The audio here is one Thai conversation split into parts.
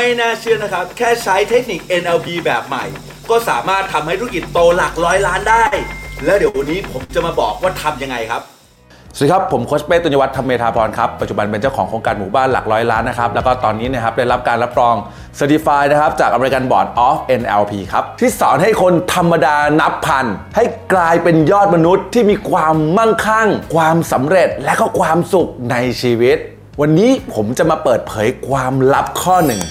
ไม่น่าเชื่อนะครับ แค่ใช้เทคนิค NLP แบบใหม่ ก็สามารถทำให้ธุรกิจโตหลักร้อยล้านได้ แล้วเดี๋ยววันนี้ผมจะมาบอกว่าทำยังไงครับ สวัสดีครับ ผมโคชเป้ตุญวัฒน์ธรรมเมธาพรครับ ปัจจุบันเป็นเจ้าของโครงการหมู่บ้านหลักร้อยล้านนะครับ แล้วก็ตอนนี้นะครับได้รับการรับรอง Certified นะครับ จาก American Board of NLP ครับ ที่สอนให้คนธรรมดานับพัน ให้กลายเป็นยอดมนุษย์ที่มีความมั่งคั่ง ความสำเร็จและก็ความสุขในชีวิต วันนี้ผมจะมาเปิดเผยความลับข้อหนึ่ง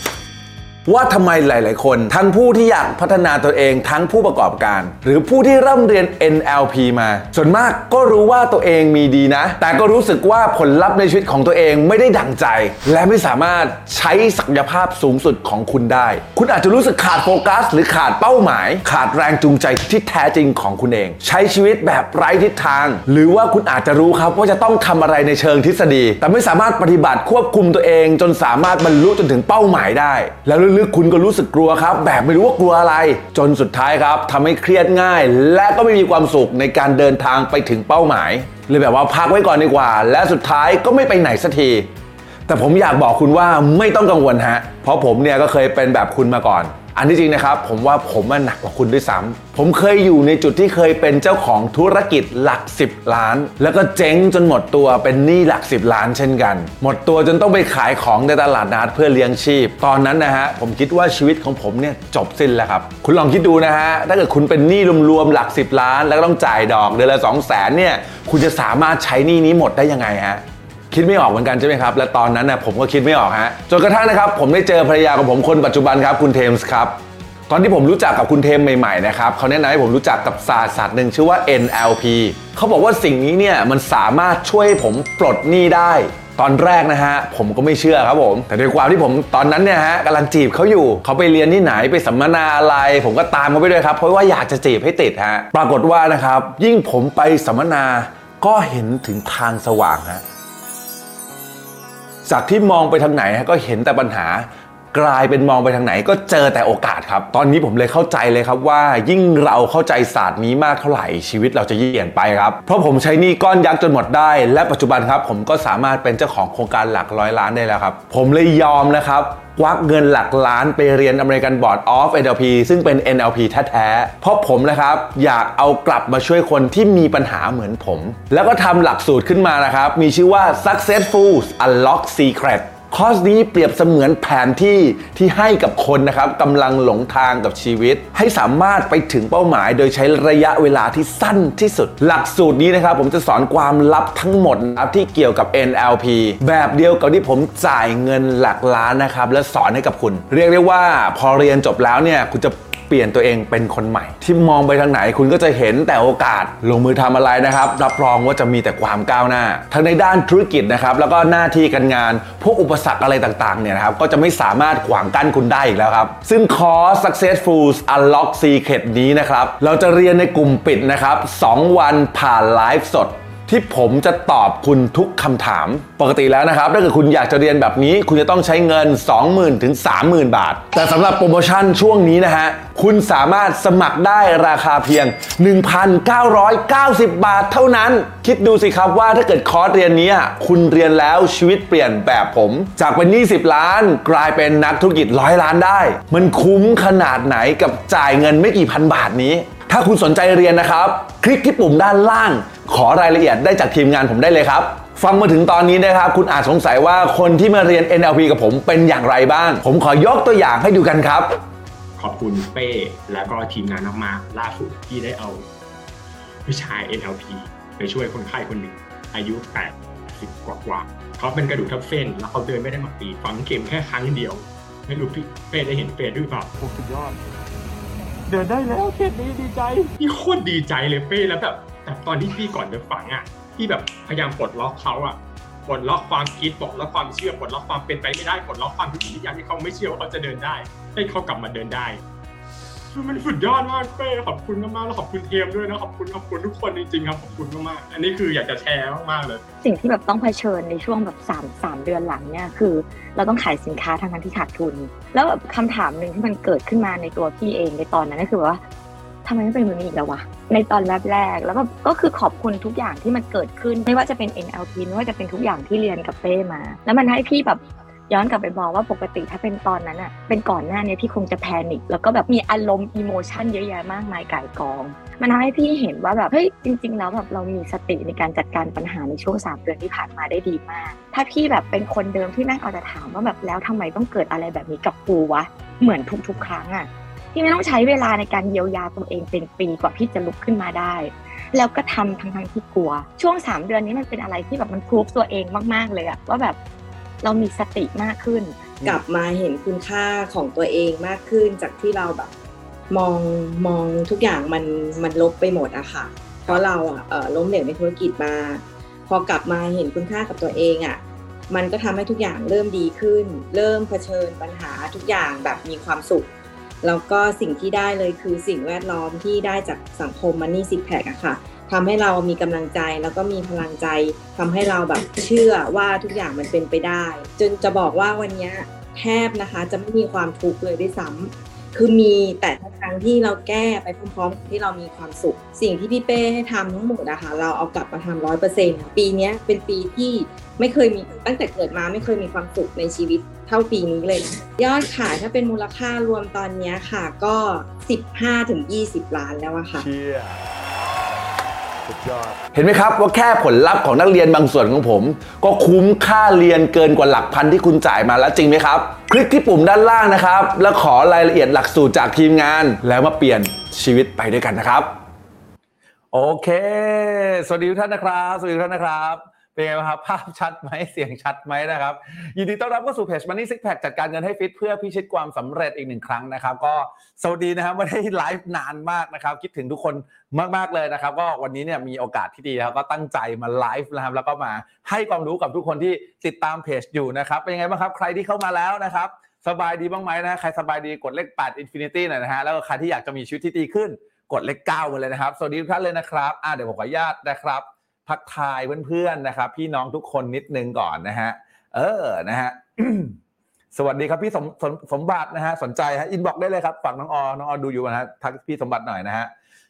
ว่าทำไมหลาย ๆ คน ทั้งผู้ที่อยากพัฒนาตัวเองทั้งผู้ประกอบการ หรือผู้ที่เริ่มเรียน NLP มา ส่วนมากก็รู้ว่าตัวเองมีดีนะ แต่ก็รู้สึกว่าผลลัพธ์ในชีวิตของตัวเองไม่ได้ดั่งใจ และไม่สามารถใช้ศักยภาพสูงสุดของคุณได้ คุณอาจจะรู้สึกขาดโฟกัส หรือขาดเป้าหมาย ขาดแรงจูงใจที่แท้จริงของคุณเอง ใช้ชีวิตแบบไร้ทิศทาง หรือว่าคุณอาจจะรู้ครับว่าจะต้องทำอะไรในเชิงทฤษฎี แต่ไม่สามารถปฏิบัติควบคุมตัวเอง จนสามารถบรรลุจนถึงเป้าหมายได้ แล้วลึกๆ คุณก็รู้สึกกลัวครับ แบบไม่รู้ว่ากลัวอะไร จนสุดท้ายครับทำให้เครียดง่าย และก็ไม่มีความสุขในการเดินทางไปถึงเป้าหมายเลยแบบว่าพักไว้ก่อนดีกว่า และสุดท้ายก็ไม่ไปไหนสักทีแต่ผมอยากบอกคุณว่าไม่ต้องกังวลฮะเพราะผมเนี่ยก็เคยเป็นแบบคุณมาก่อน อันที่จริงนะครับ ผมว่าผมมันหนักกว่าคุณด้วยซ้ำผมเคยอยู่ในจุดที่เคยเป็นเจ้าของธุรกิจหลัก 10 ล้าน แล้วก็เจ๊งจนหมดตัวเป็นหนี้หลัก 10 ล้านเช่นกัน หมดตัวจนต้องไปขายของในตลาดนัดเพื่อเลี้ยงชีพ ตอนนั้นนะฮะผมคิดว่าชีวิตของผมเนี่ยจบสิ้นแล้วครับ คุณลองคิดดูนะฮะถ้าเกิดคุณเป็นหนี้รวมๆหลัก 10 ล้าน แล้วก็ต้องจ่ายดอกเดือนละ2 0 0 0 0นเนี่ยคุณจะสามารถใช้หนี้นี้หมดได้ยังไงฮะ คิดไม่ออกเหมือนกันใช่ไหมครับ และตอนนั้นนะผมก็คิดไม่ออกฮะจนกระทั่งนะครับผมได้เจอภรรยาของผมคนปัจจุบันครับคุณเทมส์ครับตอนที่ผมรู้จักกับคุณเทมใหม่ๆนะครับเขาแนะนำให้ผมรู้จักกับศาสตร์ศาสตร์หนึ่งชื่อว่า NLP เขาบอกว่าสิ่งนี้เนี่ยมันสามารถช่วยผมปลดหนี้ได้ ตอนแรกนะฮะผมก็ไม่เชื่อครับผม แต่ด้วยความที่ผมตอนนั้นเนี่ยฮะกำลังจีบเขาอยู่เขาไปเรียนที่ไหนไปสัมมนาอะไร ผมก็ตามเขาไปด้วยครับ เพราะว่าอยากจะจีบให้ติดฮะปรากฏว่านะครับยิ่งผมไปสัมมนาก็เห็นถึงทางสว่างฮะ จากที่มองไปทางไหนก็เห็นแต่ปัญหา กลายเป็นมองไปทางไหนก็เจอแต่โอกาสครับ ตอนนี้ผมเลยเข้าใจเลยครับว่า ยิ่งเราเข้าใจศาสตร์นี้มากเท่าไหร่ชีวิตเราจะยิ่งเปลี่ยนไปครับ เพราะผมใช้หนี้ก้อนยักษ์จนหมดได้ และปัจจุบันครับ ผมก็สามารถเป็นเจ้าของโครงการหลักร้อยล้านได้แล้วครับ ผมเลยยอมนะครับควักเงินหลักล้านไปเรียน American Board of NLP ซึ่งเป็น NLP แท้ๆ เพราะผมนะครับ อยากเอากลับมาช่วยคนที่มีปัญหาเหมือนผม แล้วก็ทำหลักสูตรขึ้นมานะครับ มีชื่อว่า Successful Unlock Secret คอร์สนี้เปรียบเสมือนแผนที่ที่ให้กับคนนะครับกำลังหลงทางกับชีวิต ให้สามารถไปถึงเป้าหมายโดยใช้ระยะเวลาที่สั้นที่สุด หลักสูตรนี้นะครับ ผมจะสอนความลับทั้งหมดนะครับที่เกี่ยวกับ NLP แบบเดียวกับที่ผมจ่ายเงินหลักล้านนะครับและสอนให้กับคุณ เรียกได้ว่าพอเรียนจบแล้วเนี่ยคุณจะ เปลี่ยนตัวเองเป็นคนใหม่ ที่มองไปทางไหนคุณก็จะเห็นแต่โอกาสลงมือทำอะไรนะครับ รับรองว่าจะมีแต่ความก้าวหน้า ทั้งในด้านธุรกิจนะครับแล้วก็หน้าที่การงาน พวกอุปสรรคอะไรต่างๆเนี่ยนะครับก็จะไม่สามารถขวางกั้นคุณได้อีกแล้วครับ ซึ่งคอร์ส Successful Unlock Secret นี้นะครับเราจะเรียนในกลุ่มปิดนะครับ2วันผ่านไลฟ์สด ที่ผมจะตอบคุณทุกคำถาม ปกติแล้วนะครับถ้าเกิดคุณอยากจะเรียนแบบนี้ คุณจะต้องใช้เงิน 20,000ถึง30,000 บาท แต่สำหรับโปรโมชั่นช่วงนี้นะฮะ คุณสามารถสมัครได้ราคาเพียง 1,990 บาทเท่านั้น คิดดูสิครับว่าถ้าเกิดคอร์สเรียนนี้คุณเรียนแล้วชีวิตเปลี่ยนแบบผม จากเป็นหนี้10ล้าน กลายเป็นนักธุรกิจร้อยล้านได้ มันคุ้มขนาดไหนกับจ่ายเงินไม่กี่พันบาทนี้ ถ้าคุณสนใจเรียนนะครับ คลิกที่ปุ่มด้านล่าง ขอรายละเอียดได้จากทีมงานผมได้เลยครับ ฟังมาถึงตอนนี้นะครับ คุณอาจสงสัยว่าคนที่มาเรียน NLP กับผมเป็นอย่างไรบ้าง ผมขอยกตัวอย่างให้ดูกันครับ ขอบคุณเป้แล้วก็ทีมงานมากๆล่าสุดที่ได้เอาวิชา NLP ไปช่วยคนไข้คนหนึ่งอายุ 80 กว่ากว่าๆเขาเป็นกระดูกทับเส้น แล้วเขาเดินไม่ได้มาปีฝังเข็มแค่ครั้งเดียว ไม่รู้พี่เป้ได้เห็นเป้ด้วยเปล่าโอ้สุดยอด เดินได้แล้วเทปนี้ดีใจพี่โคตรดีใจเลยเป้แล้วแบบแต่ตอนที่พี่ก่อนเดินฝังอะพี่แบบพยายามปลดล็อกเขาอะปลดล็อกความคิดปลดล็อกความเชื่อปลดล็อกความเป็นไปไม่ได้ปลดล็อกความทุกสิ่งทุกอย่างที่เขาไม่เชื่อว่าเขาจะเดินได้ให้เขากลับมาเดินได้ คือมันสุดยอดมากเป้ขอบคุณมากๆแล้วขอบคุณเทมด้วยนะขอบคุณขอบคุณทุกคนจริงๆครับขอบคุณมากๆอันนี้คืออยากจะแชร์มากๆเลย สิ่งที่แบบต้องเผชิญในช่วงแบบ3 3เดือนหลังเนี่ยคือ เราต้องขายสินค้าทางนั้นที่ขาดทุน แล้วแบบคำถามหนึ่งที่มันเกิดขึ้นมาในตัวพี่เองในตอนนั้นก็คือว่าทำไมไม่เป็นแบบนี้อีกแล้ววะ ในตอนแรกแรกแล้วก็ก็คือขอบคุณทุกอย่างที่มันเกิดขึ้น ไม่ว่าจะเป็น NLP ไม่ว่าจะเป็นทุกอย่างที่เรียนกับเป้มา แล้วมันให้พี่แบบ ย้อนกลับไปบอกว่าปกติถ้าเป็นตอนนั้นอะเป็นก่อนหน้าเนี้พี่คงจะแพนิคแล้วก็แบบมีอารมณ์อิโมชันเยอะแยะมากมายก่ายกอง มันทำให้พี่เห็นว่าแบบเฮ้ยจริง ๆ แล้วแบบเรามีสติในการจัดการปัญหาในช่วงสามเดือนที่ผ่านมาได้ดีมาก ถ้าพี่แบบเป็นคนเดิมที่นั่งเอาแต่ถามว่าแบบแล้วทำไมต้องเกิดอะไรแบบนี้กับกูวะเหมือนทุกๆ ครั้งอะพี่ไม่ต้องใช้เวลาในการเยียวยาตัวเองเป็นปีกว่าพี่จะลุกขึ้นมาได้แล้วก็ทำทั้งๆที่กลัว ช่วงสามเดือนนี้มันเป็นอะไรที่แบบมันพูฟตัวเองมาก ๆ เลยอะว่าแบบ เรามีสติมากขึ้น กลับมาเห็นคุณค่าของตัวเองมากขึ้น จากที่เราแบบ มองมองทุกอย่างมันมันลบไปหมดอะค่ะ เพราะเราอะเอ่อล้มเหลวในธุรกิจมา พอกลับมาเห็นคุณค่ากับตัวเองอะมันก็ทำให้ทุกอย่างเริ่มดีขึ้น เริ่มเผชิญปัญหาทุกอย่างแบบมีความสุข แล้วก็สิ่งที่ได้เลยคือสิ่งแวดล้อมที่ได้จากสังคมมันนี่ซิกแพคอะค่ะ ทำให้เรามีกำลังใจแล้วก็มีพลังใจทำให้เราแบบเชื่อว่าทุกอย่างมันเป็นไปได้ จนจะบอกว่าวันนี้แทบนะคะจะไม่มีความทุกข์เลยด้วยซ้ำคือมีแต่ทุกครั้งที่เราแก้ไปพร้อมๆกับที่เรามีความสุข สิ่งที่พี่เป้ให้ทำทั้งหมดนะคะเราเอากลับมาทำร้อยเปอร์เซ็นต์ปีนี้เป็นปีที่ไม่เคยมีตั้งแต่เกิดมาไม่เคยมีความสุขในชีวิตเท่าปีนี้เลยนะยอดขายถ้าเป็นมูลค่ารวมตอนนี้ค่ะก็ 15-20 ล้านแล้วอะค่ะ เชียสุดยอดเห็นไหมครับว่าแค่ผลลัพธ์ของนักเรียนบางส่วนของผม ก็คุ้มค่าเรียนเกินกว่าหลักพันที่คุณจ่ายมาแล้วจริงไหมครับ คลิกที่ปุ่มด้านล่างนะครับ แล้วขอรายละเอียดหลักสูตรจากทีมงาน แล้วมาเปลี่ยนชีวิตไปด้วยกันนะครับ โอเค สวัสดีทุกท่านนะครับ สวัสดีทุกท่านนะครับเป็นไงบ้างครับภาพชัดไหมเสียงชัดไหมนะครับ ยินดีต้อนรับเข้าสู่เพจ Money Six Pack จัดการเงินให้ฟิตเพื่อพิชิตความสำเร็จอีกหนึ่งครั้งนะครับ ก็สวัสดีนะครับไม่ได้ไลฟ์นานมากนะครับ คิดถึงทุกคน มากๆเลยนะครับ ก็วันนี้เนี่ยมีโอกาสที่ดีแล้วก็ตั้งใจมาไลฟ์นะครับแล้วก็มาให้ความรู้กับทุกคนที่ติดตามเพจอยู่นะครับเป็นยังไงบ้างครับ ใครที่เข้ามาแล้วนะครับสบายดีบ้างไหมนะใครสบายดีกดเลข8 Infinity หน่อยนะฮะแล้วก็ใครที่อยากจะมีชีวิตที่ดีขึ้นกดเลข9มาเลยนะครับสวัสดีทุกท่านเลยนะครับอ่าเดี๋ยวผมขออนุญาตนะครับทักทายเพื่อนๆนะครับ พี่น้องทุกคนนิดนึงก่อนนะฮะเออนะฮะสวัสดีครับพี่สมสมสมบัตินะฮะสนใจฮะอินบอกได้เลยครับฝากน้องออน้องออดูอยู่นะฮะทักพี่สมบัติหน่อยนะฮะ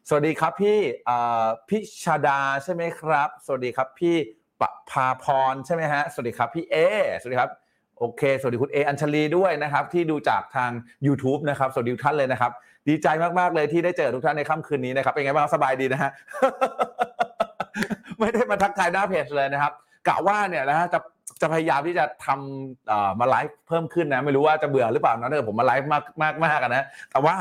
สวัสดีครับพี่พี่ชาดาใช่ไหมครับ สวัสดีครับพี่ปภาพรใช่ไหมฮะ สวัสดีครับพี่เอ สวัสดีครับโอเค สวัสดีคุณเออัญชลีด้วยนะครับ ที่ดูจากทาง YouTube นะครับ สวัสดีทุกท่านเลยนะครับ ดีใจมาก ๆ เลยที่ได้เจอทุกท่านในค่ำคืนนี้นะครับ เป็นไงบ้างสบายดีนะฮะ ไม่ได้มาทักทายหน้าเพจเลยนะครับกะว่าเนี่ยนะฮะจะ จะพยายามที่จะทำมาไลฟ์เพิ่มขึ้นนะ ไม่รู้ว่าจะเบื่อหรือเปล่านะถ้าเกิดผมมาไลฟ์มากมากมากนะแต่ว่า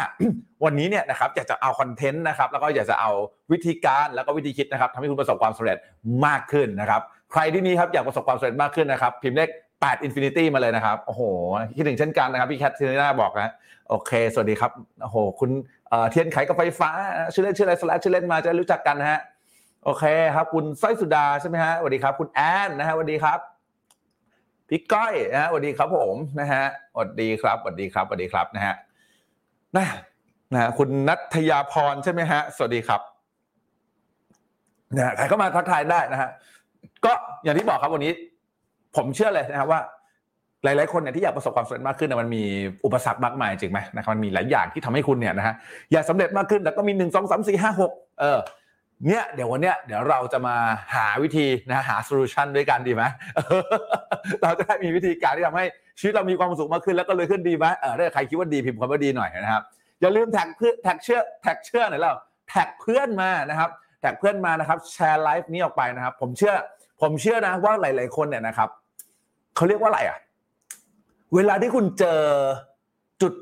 วันนี้เนี่ยนะครับอยากจะเอาคอนเทนต์นะครับแล้วก็อยากจะเอาวิธีการแล้วก็วิธีคิดนะครับทำให้คุณประสบความสำเร็จมากขึ้นนะครับ ใครที่นี่ครับอยากประสบความสำเร็จมากขึ้นนะครับ พิมพ์เลข8 Infinity มาเลยนะครับ โอ้โห คิดถึงเช่นกันนะครับ พี่แคทเทอรีนาบอกนะโอเค สวัสดีครับ โอ้โห คุณเทียนไขกับไฟฟ้า ชื่อเล่นชื่ออะไรสลัดชื่อเล่นมาจะรู้จักกันนะฮะ โอเคครับ คุณสร้อยสุดาใช่ไหมฮะสวัสดีครับ คุณแอนนะฮะสวัสดีครับ พี่ก้อยนะฮะสวัสดีครับผมนะฮะสวัสดีครับสวัสดีครับสวัสดีครับนะฮะนะนะคุณนัทยาพรใช่ไหมฮะ สวัสดีครับนะใครเข้ามาทักทายได้นะฮะก็อย่างที่บอกครับวันนี้ ผมเชื่อเลยนะครับว่า หลาย ๆ คนเนี่ยที่อยากประสบความสำเร็จมากขึ้นเนี่ยมันมีอุปสรรคมากมายจริงไหมนะครับมันมีหลายอย่างที่ทำให้คุณเนี่ยนะฮะอยากสำเร็จมากขึ้นแต่ก็มีหนึ่งสองสามสี่ห้าหกเออ เนี่ยเดี๋ยววันเนี้ยเดี๋ยวเราจะมาหาวิธีนะหา solution ด้วยกันดีไหมเราจะได้มีวิธีการที่ทำให้ชีวิตเรามีความสุขมากขึ้นแล้วก็รวยขึ้นดีไหมเออถ้าใครคิดว่าดีพิมพ์คำว่าดีหน่อยนะครับอย่าลืมแท็กเพื่อแท็กเชื่อแท็กเชื่อหน่อยแล้วแท็กเพื่อนมานะครับแท็กเพื่อนมานะครับแชร์ไลฟ์นี้ออกไปนะครับ ผมเชื่อ ผมเชื่อนะว่าหลาย ๆคนเนี่ยนะครับเขาเรียกว่าอะไรอะเวลาที่คุณเจอจุด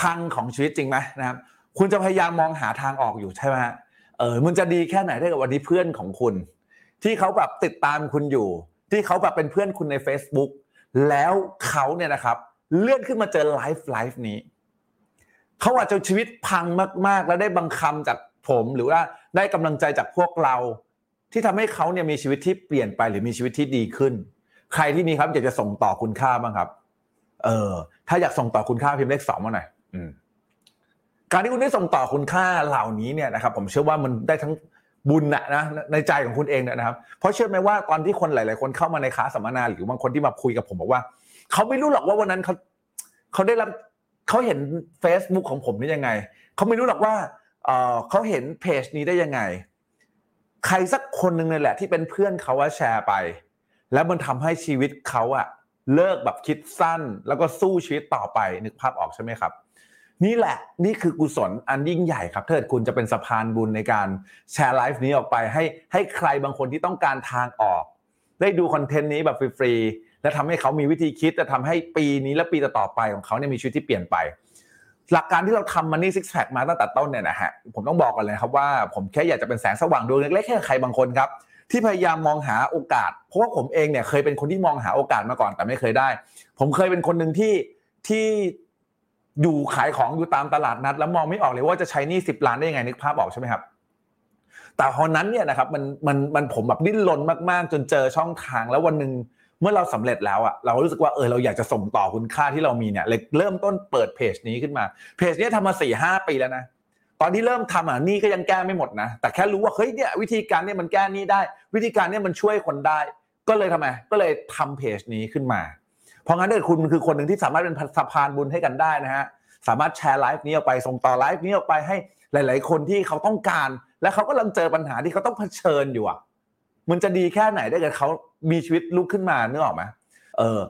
พังของชีวิตจริงไหมนะครับ คุณจะพยายามมองหาทางออกอยู่ใช่ไหมฮะ เออมันจะดีแค่ไหนถ้ากิดวันนี้เพื่อนของคุณ ที่เขาแบบติดตามคุณอยู่ ที่เขาแบบเป็นเพื่อนคุณใน Facebook แล้วเขาเนี่ยนะครับ เลื่อนขึ้นมาเจอไลฟ์ไลฟ์นี้เขาอาจจะชีวิตพังมาก ๆ แล้วได้บังคำจากผมหรือว่าได้กำลังใจจากพวกเรา ที่ทำให้เขาเนี่ยมีชีวิตที่เปลี่ยนไปหรือมีชีวิตที่ดีขึ้น ใครที่มีครับอยากจะส่งต่อคุณค่าบ้างครับ เออถ้าอยากส่งต่อคุณค่าพิมพ์เลขสองมาหน่อยอืม การที่คุณได้ส่งต่อคุณค่าเหล่านี้เนี่ยนะครับผมเชื่อว่ามันได้ทั้งบุญนะนะในใจของคุณเองเนี่ยนะครับ เพราะเชื่อไหมว่าตอนที่คนหลาย ๆ คนเข้ามาในคลาสสัมมนาหรือบางคนที่มาคุยกับผมบอกว่าเขาไม่รู้หรอกว่าวันนั้นเขาเขาได้รับเขาเห็น Facebook ของผมนี่ยังไงเขาไม่รู้หรอกว่าเออเขาเห็นเพจนี้ได้ยังไง ใครสักคนหนึ่งเลยแหละ ที่เป็นเพื่อนเขาว่าแชร์ไป แล้วมันทำให้ชีวิตเขาอะเลิกแบบคิดสั้น แล้วก็สู้ชีวิตต่อไปนึกภาพออกใช่ไหมครับ นี่แหละนี่คือกุศลอันยิ่งใหญ่ครับถ้าเกิดคุณจะเป็นสะพานบุญในการแชร์ไลฟ์นี้ออกไปให้ให้ใครบางคนที่ต้องการทางออก ได้ดูคอนเทนต์นี้แบบฟรีๆและทำให้เขามีวิธีคิดจะทำให้ปีนี้และปีต่อๆไปของเขาเนี่ยมีชีวิตที่เปลี่ยนไป หลักการที่เราทำ Money Sixpack มาตั้งแต่ต้นเนี่ยนะฮะผมต้องบอกกันเลยครับว่าผมแค่อยากจะเป็นแสงสว่างดวงเล็กๆแค่ใครบางคนครับที่พยายามมองหาโอกาส เพราะว่าผมเองเนี่ยเคยเป็นคนที่มองหาโอกาสมาก่อนแต่ไม่เคยได้ ผมเคยเป็นคนหนึ่งที่ที่ อยู่ขายของอยู่ตามตลาดนัด แล้วมองไม่ออกเลยว่าจะใช้นี่สิบล้านได้ยังไงนึกภาพออกใช่ไหมครับแต่พอนั้นเนี่ยนะครับมันมันมันผมแบบดิ้นรนมากๆ จนเจอช่องทางแล้ววันหนึ่งเมื่อเราสำเร็จแล้วอะเรารู้สึกว่าเออเราอยากจะส่งต่อคุณค่าที่เรามีเนี่ยเลยเริ่มต้นเปิดเพจนี้ขึ้นมาเพจนี้ทำมาสี่ห้าปีแล้วนะตอนที่เริ่มทำอะนี่ก็ยังแก้ไม่หมดนะ แต่แค่รู้ว่าเฮ้ยเนี่ยวิธีการเนี่ยมันแก้นี่ได้ วิธีการเนี่ยมันช่วยคนได้ ก็เลยทำไมก็เลยทำเพจนี้ขึ้นมา ราะงั้นเกิดคุณคือคนหนึ่งที่สามารถเป็นสะพานบุญให้กันได้นะฮะสามารถแชร์ไลฟ์นี้ออกไปส่งต่อไลฟ์นี้ออกไปให้หลาย ๆ คนที่เขาต้องการ และเขากำลังเจอปัญหาที่เขาต้องเผชิญอยู่อะมันจะดีแค่ไหนได้เกิดเขามีชีวิตลุกขึ้นมาเนื้อออกไหมเออ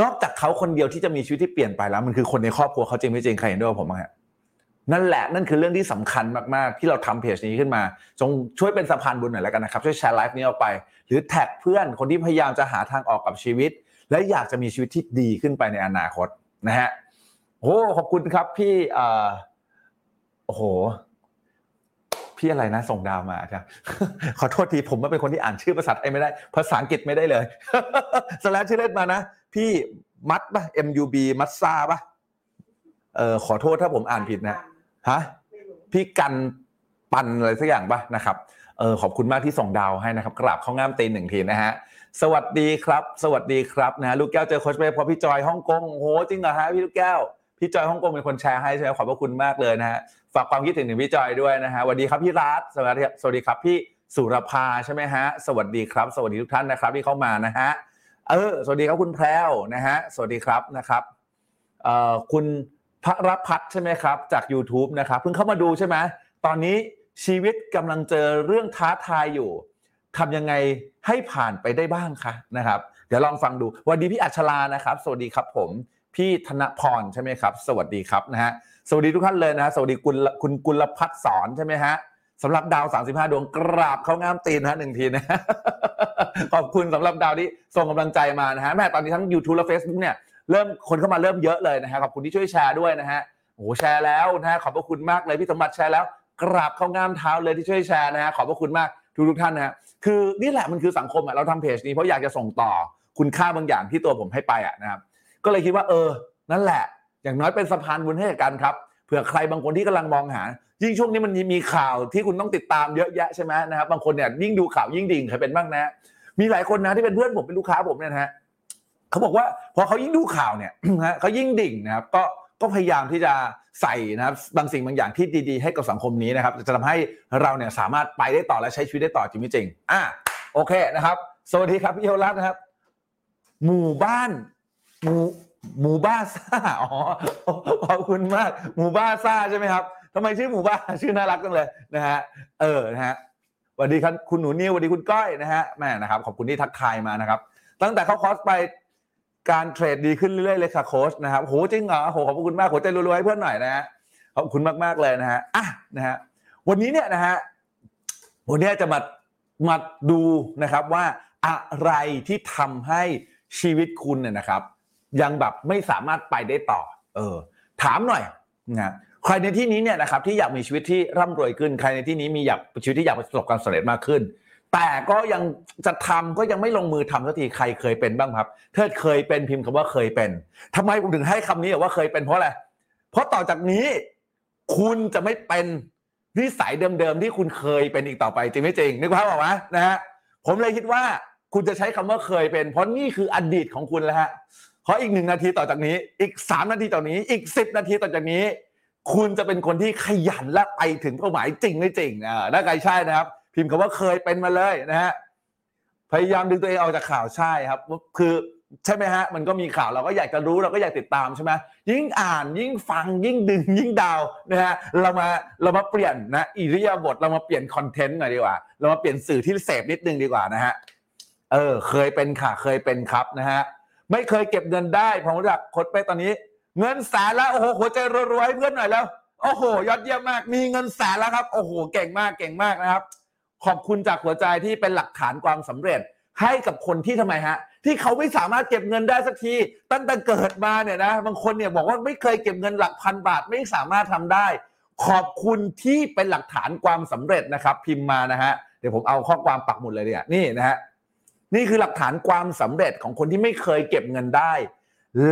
นอกจากเขาคนเดียวที่จะมีชีวิตที่เปลี่ยนไปแล้วมันคือคนในครอบครัวเขาจริงไม่จริงใครเห็นด้วยผมบ้างฮะนั่นแหละนั่นคือเรื่องที่สำคัญมาก ๆ ที่เราทำเพจนี้ขึ้นมา จงช่วยเป็นสะพานบุญหน่อยแล้วกันนะครับ ช่วยแชร์ไลฟ์นี้ออกไป หรือแท็กเพื่อนคนที่พยายามจะหาทางออกกับชีวิต และอยากจะมีชีวิตที่ดีขึ้นไปในอนาคตนะฮะโอ้ขอบคุณครับพี่โอ้โหพี่อะไรนะส่งดาวมาครับขอโทษทีผมไม่เป็นคนที่อ่านชื่อภาษาไทยไม่ได้ ภาษาอังกฤษไม่ได้เลยสแลชชื่อเล่นมานะ พี่มัดปะ M U B มัดซาปะเออขอโทษถ้าผมอ่านผิดนะฮะพี่กันปันอะไรสักอย่างปะนะครับเออขอบคุณมากที่ส่งดาวให้นะครับกราบข้าง่ามตีหนึ่งทีนะฮะ สวัสดีครับ สวัสดีครับนะลูกแก้วเจอโคชเป้เพราะพี่จอยฮ่องกงโอ้โหจริงเหรอฮะพี่ลูกแก้วพี่จอยฮ่องกงเป็นคนแชร์ให้ใช่ไหมขอบพระคุณมากเลยนะฮะฝากความคิดถึงถึงพี่จอยด้วยนะฮะสวัสดีครับพี่รัฐสวัสดีสวัสดีครับพี่สุรภาใช่ไหมฮะสวัสดีครับ สวัสดีทุกท่านนะครับที่เข้ามานะฮะเออสวัสดีครับคุณแพรวนะฮะสวัสดีครับนะครับเอ่อคุณพระรพัฒน์ใช่ไหมครับจาก YouTube นะครับเพิ่งเข้ามาดูใช่ไหมตอนนี้ชีวิตกำลังเจอเรื่องท้าทายอยู่ ทำยังไงให้ผ่านไปได้บ้างคะนะครับ เดี๋ยวลองฟังดูวัสดีพี่อัชรานะครับ สวัสดีครับผมพี่ธนพรใช่ไหมครับ สวัสดีครับนะฮะสวัสดีทุกท่านเลยนะฮะสวัสดีคุณคุณกุลพัฒน์สอนใช่ไหมฮะสำหรับดาว 35 ดวงกราบเข้างามตีนนะฮะหนึ่งทีนะขอบคุณสำหรับดาวที่ส่งกำลังใจมานะฮะแม่ตอนนี้ทั้ง YouTube และ Facebook เนี่ยเริ่มคนเข้ามาเริ่มเยอะเลยนะฮะขอบคุณที่ช่วยแชร์ด้วยนะฮะโอ้แชร์แล้วนะฮะขอบพระคุณมากเลยพี่สมบัติแชร์แล้ว กราบเข้างามเท้าเลยที่ช่วยแชร์นะฮะขอบพระคุณมากทุกทุกท่านนะฮะ คือนี่แหละมันคือสังคมอะเราทำเพจนี้เพราะอยากจะส่งต่อคุณค่าบางอย่างที่ตัวผมให้ไปอะนะครับ ก็เลยคิดว่าเออ นั่นแหละ อย่างน้อยเป็นสะพานบุญให้กันครับเผื่อใครบางคนที่กำลังมองหา ยิ่งช่วงนี้มันมีข่าวที่คุณต้องติดตามเยอะแยะใช่ไหมนะครับบางคนเนี่ยยิ่งดูข่าวยิ่งดิ่งเคยเป็นบ้างนะ มีหลายคนนะที่เป็นเพื่อนผมเป็นลูกค้าผมเนี่ยนะฮะเขาบอกว่าพอเขายิ่งดูข่าวเนี่ยนะฮะเขายิ่งดิ่งนะครับ ก็ก็พยายามที่จะ ใส่นะครับบางสิ่งบางอย่างที่ดีๆให้กับสังคมนี้นะครับจะทำให้เราเนี่ยสามารถไปได้ต่อและใช้ชีวิตได้ต่อจริงจริงอะโอเคนะครับ สวัสดีครับพี่เอลรัตนะครับ หมู่บ้านหมู่หมู่บ้าซ่าอ๋อขอบคุณมาก หมู่บ้าซ่าใช่ไหมครับทำไมชื่อหมู่บ้าชื่อน่ารักจังเลยนะฮะเออนะฮะสวัสดีครับคุณหนูนิวสวัสดีคุณก้อยนะฮะแม่นะครับขอบคุณที่ทักทายมานะครับ ตั้งแต่เขาคอสไป การเทรดดีขึ้นเรื่อยๆเลยค่ะโค้ชนะครับโหจริงเหรอโหขอบคุณมากโหใจรัวๆให้เพื่อนหน่อยนะฮะขอบคุณมากๆเลยนะฮะอะนะฮะวันนี้เนี่ยนะฮะวันนี้จะมามาดูนะครับว่าอะไรที่ทำให้ชีวิตคุณเนี่ยนะครับ ยังแบบไม่สามารถไปได้ต่อ เออ ถามหน่อยนะใครในที่นี้เนี่ยนะครับที่อยากมีชีวิตที่ร่ำรวยขึ้น ใครในที่นี้มีอยากชีวิตที่อยากประสบความสำเร็จมากขึ้น แต่ก็ยังจะทำก็ยังไม่ลงมือทำสักทีใครเคยเป็นบ้างครับเทิดเคยเป็นพิมพ์คำว่าเคยเป็นทำไมผมถึงให้คำนี้ว่าเคยเป็นเพราะอะไรเพราะต่อจากนี้ คุณจะไม่เป็นนิสัยเดิมๆที่คุณเคยเป็นอีกต่อไปจริงไม่จริงนึกภาพออกไหมนะฮะผมเลยคิดว่าคุณจะใช้คำว่าเคยเป็น เพราะนี่คืออดีตของคุณแล้วฮะขออีกหนึ่งนาทีต่อจากนี้ อีกสามนาทีต่อนี้ อีกสิบนาทีต่อจากนี้ คุณจะเป็นคนที่ขยันและไปถึงเป้าหมายจริงไม่จริงอ่าถ้าใครใช่นะครับ พิมพ์คำว่าเคยเป็นมาเลยนะฮะพยายามดึงตัวเองออกจากข่าวใช่ครับ คือใช่ไหมฮะ มันก็มีข่าวเราก็อยากจะรู้เราก็อยากติดตามใช่ไหมยิ่งอ่านยิ่งฟังยิ่งดึงยิ่งดาวนะฮะเรามาเรามาเปลี่ยนนะอิริยาบถเรามาเปลี่ยนคอนเทนต์หน่อยดีกว่า เรามาเปลี่ยนสื่อที่เสพนิดนึงดีกว่านะฮะเออ เคยเป็นค่ะเคยเป็นครับนะฮะไม่เคยเก็บเงินได้ผมรู้จักค้ชเป้ตอนนี้ เงินแสนแล้วโอ้โหหัวใจรัวๆให้เพื่อนหน่อยแล้วโอ้โห ยอดเยี่ยมมาก มีเงินแสนแล้วครับ โอ้โห เก่งมากเก่งมากนะครับ ขอบคุณจากหัวใจที่เป็นหลักฐานความสำเร็จ ให้กับคนที่ทำไมฮะ ที่เขาไม่สามารถเก็บเงินได้สักที ตั้งแต่เกิดมาเนี่ยนะบางคนเนี่ยบอกว่าไม่เคยเก็บเงินหลักพันบาทไม่สามารถทำได้ ขอบคุณที่เป็นหลักฐานความสำเร็จนะครับ พิมพ์มานะฮะเดี๋ยวผมเอาข้อความปักหมุดเลยเนี่ยนี่นะฮะนี่คือหลักฐานความสำเร็จของคนที่ไม่เคยเก็บเงินได้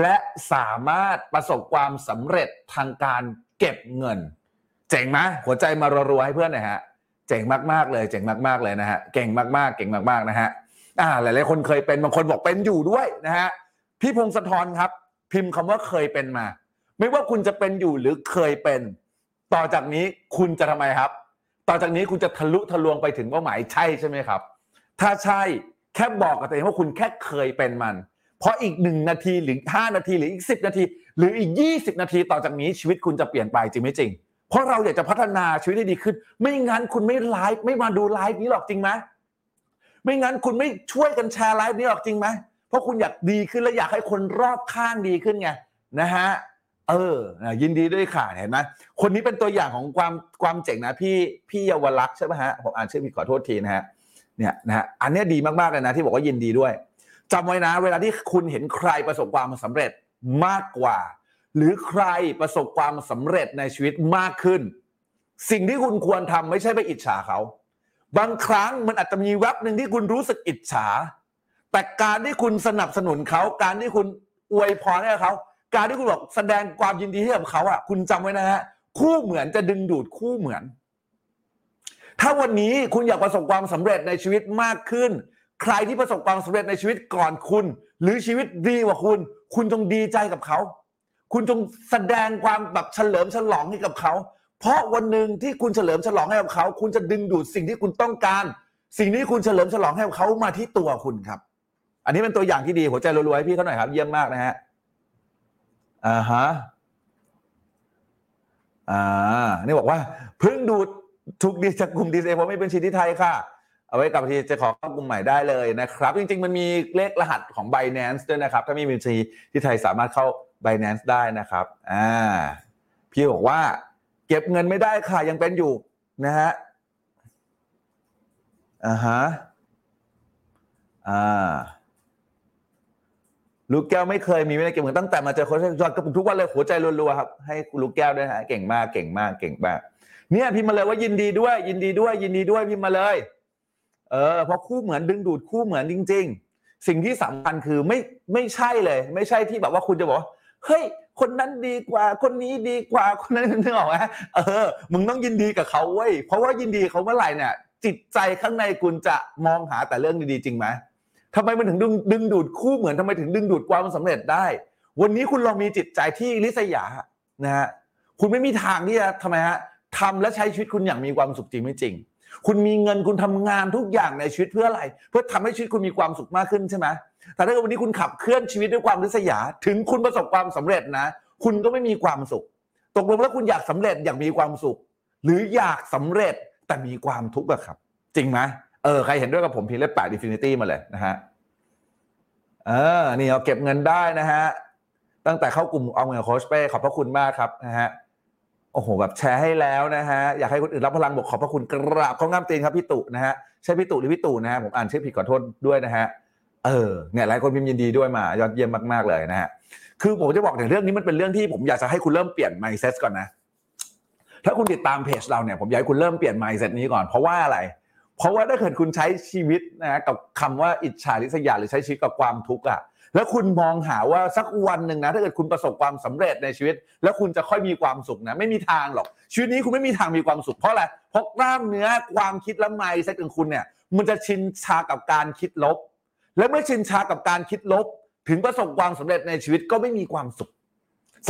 และสามารถประสบความสำเร็จทางการเก็บเงิน เจ๋งไหมหัวใจมารัวๆให้เพื่อนหน่อยฮะ เจ๋งมากๆเลย เจ๋งมากๆเลยนะฮะ เก่งมากๆ เก่งมากๆนะฮะ อ่า หลายๆคนเคยเป็น บางคนบอกเป็นอยู่ด้วยนะฮะ พี่พงศธรครับ พิมพ์คำว่าเคยเป็นมา ไม่ว่าคุณจะเป็นอยู่หรือเคยเป็น ต่อจากนี้คุณจะทำไมครับ ต่อจากนี้คุณจะทะลุทะลวงไปถึงเป้าหมายใช่ใช่ไหมครับ ถ้าใช่แค่บอกกับตัวเองว่าคุณแค่เคยเป็นมัน เพราะอีกหนึ่งนาทีหรือห้านาทีหรืออีกสิบนาที หรืออีกยี่สิบนาทีต่อจากนี้ชีวิตคุณจะเปลี่ยนไปจริงไหมจริง เพราะเราอยากจะพัฒนาชีวิตให้ดีขึ้น ไม่งั้นคุณไม่ไลฟ์ไม่มาดูไลฟ์นี้หรอกจริงไหมไม่งั้นคุณไม่ช่วยกันแชร์ไลฟ์นี้หรอกจริงไหมเพราะคุณอยากดีขึ้นและอยากให้คนรอบข้างดีขึ้นไงนะฮะเออนะยินดีด้วยค่ะเห็นไหมคนนี้เป็นตัวอย่างของความความเจ๋งนะพี่พี่เยาวลักษณ์ใช่ไหมฮะผมอ่านชื่อผิดขอโทษทีนะฮะเนี่ยนะฮะอันนี้ดีมากๆเลยนะที่บอกว่ายินดีด้วยจำไว้นะ เวลาที่คุณเห็นใครประสบความสำเร็จมากกว่า หรือใครประสบความสำเร็จในชีวิตมากขึ้น สิ่งที่คุณควรทำไม่ใช่ไปอิจฉาเขา บางครั้งมันอาจจะมีแวบหนึ่งที่คุณรู้สึกอิจฉา แต่การที่คุณสนับสนุนเขา การที่คุณอวยพรให้เขา การที่คุณบอกแสดงความยินดีให้กับเขาอะคุณจำไว้นะฮะคู่เหมือนจะดึงดูดคู่เหมือน ถ้าวันนี้คุณอยากประสบความสำเร็จในชีวิตมากขึ้น ใครที่ประสบความสำเร็จในชีวิตก่อนคุณ หรือชีวิตดีกว่าคุณ คุณจงดีใจกับเขา คุณจงแสดงความแบบเฉลิมฉลองให้กับเขา เพราะวันหนึ่งที่คุณเฉลิมฉลองให้กับเขา คุณจะดึงดูดสิ่งที่คุณต้องการ สิ่งนี้คุณเฉลิมฉลองให้กับเขามาที่ตัวคุณครับ อันนี้เป็นตัวอย่างที่ดีหัวใจรัวๆพี่เขาหน่อยครับ เยี่ยมมากนะฮะอ่าฮะอ่านี่บอกว่าเพิ่งดูดถูกดีจากกลุ่มดีเซเพราะไม่เป็นชีที่ไทยค่ะ เอาไว้กับทีจะขอเข้ากลุ่มใหม่ได้เลยนะครับ จริง ๆ มันมีเลขรหัสของ Binance ด้วยนะครับ ถ้ามีบัญชีที่ไทยสามารถเข้า Binance ได้นะครับอ่าพี่บอกว่า เก็บเงินไม่ได้ค่ะยังเป็นอยู่นะฮะอ่าฮะอ่าลูกแก้วไม่เคยมีวินัยเก็บเงินตั้งแต่มาเจอโค้ชยอดกระปุกทุกวันเลยหัวใจรัวๆครับให้ลูกแก้วด้วยฮะเก่งมากเก่งมากเก่งมากเนี่ยพิมพ์มาเลยว่ายินดีด้วย ยินดีด้วย ยินดีด้วยพิมพ์มาเลย เออเพราะคู่เหมือนดึงดูดคู่เหมือนจริง ๆ สิ่งที่สำคัญคือไม่ไม่ใช่เลย ไม่ใช่ที่แบบว่าคุณจะบอก เฮ้ยคนนั้นดีกว่า คนนี้ดีกว่าคนนั้นนึกออกไหมเออ มึงต้องยินดีกับเขาเว้ยเพราะว่ายินดีเขาเมื่อไหร่เนี่ย จิตใจข้างในคุณจะมองหาแต่เรื่องดีๆจริงไหมทำไมมันถึงดึงดึงดูดคู่เหมือนทำไมถึงดึงดูดความสำเร็จได้ วันนี้คุณลองมีจิตใจที่ริษยานะฮะคุณไม่มีทางที่จะทำไมฮะทำและใช้ชีวิตคุณอย่างมีความสุขจริงไม่จริง คุณมีเงินคุณทำงานทุกอย่างในชีวิตเพื่ออะไร เพื่อทำให้ชีวิตคุณมีความสุขมากขึ้นใช่ไหม แต่ถ้าเกิดวันนี้คุณขับเคลื่อนชีวิตด้วยความริษยา ถึงคุณประสบความสำเร็จนะ คุณก็ไม่มีความสุข ตกลงแล้วคุณอยากสำเร็จอย่างมีความสุข หรืออยากสำเร็จแต่มีความทุกข์อะครับ จริงไหมเออใครเห็นด้วยกับผมพิมพ์เลขแปด Infinity มาเลยนะฮะเออนี่เราเก็บเงินได้นะฮะตั้งแต่เข้ากลุ่มเอาเงินโคชเป้ขอบพระคุณมากครับนะฮะโอ้โหแบบแชร์ให้แล้วนะฮะอยากให้คนอื่นรับพลังบอกขอบพระคุณกราบข้องงามตีนครับพี่ตุนะฮะใช่พี่ตุหรือพี่ตุนะฮะผมอ่านชื่อผิดขอโทษด้วยนะฮะ เออเนี่ยหลายคนพิมพ์ยินดีด้วยมายอดเยี่ยมมากๆเลยนะฮะคือผมจะบอกในเรื่องนี้มันเป็นเรื่องที่ผมอยากจะให้คุณเริ่มเปลี่ยน mindset ก่อนนะถ้าคุณติดตามเพจเราเนี่ยผมอยากให้คุณเริ่มเปลี่ยน mindset นี้ก่อนเพราะว่าอะไรเพราะว่าถ้าเกิดคุณใช้ชีวิตนะกับคำว่าอิจฉาริษยาหรือใช้ชีวิตกับความทุกข์อะแล้วคุณมองหาว่าสักวันหนึ่งนะถ้าเกิดคุณประสบความสำเร็จในชีวิต แล้วคุณจะค่อยมีความสุขนะ ไม่มีทางหรอก ชีวิตนี้คุณไม่มีทางมีความสุขเพราะอะไรเพราะกล้ามเนื้อความคิดและไมซ์ของคุณเนี่ย มันจะชินชากับการคิดลบ และเมื่อชินชากับการคิดลบ ถึงประสบความสำเร็จในชีวิตก็ไม่มีความสุข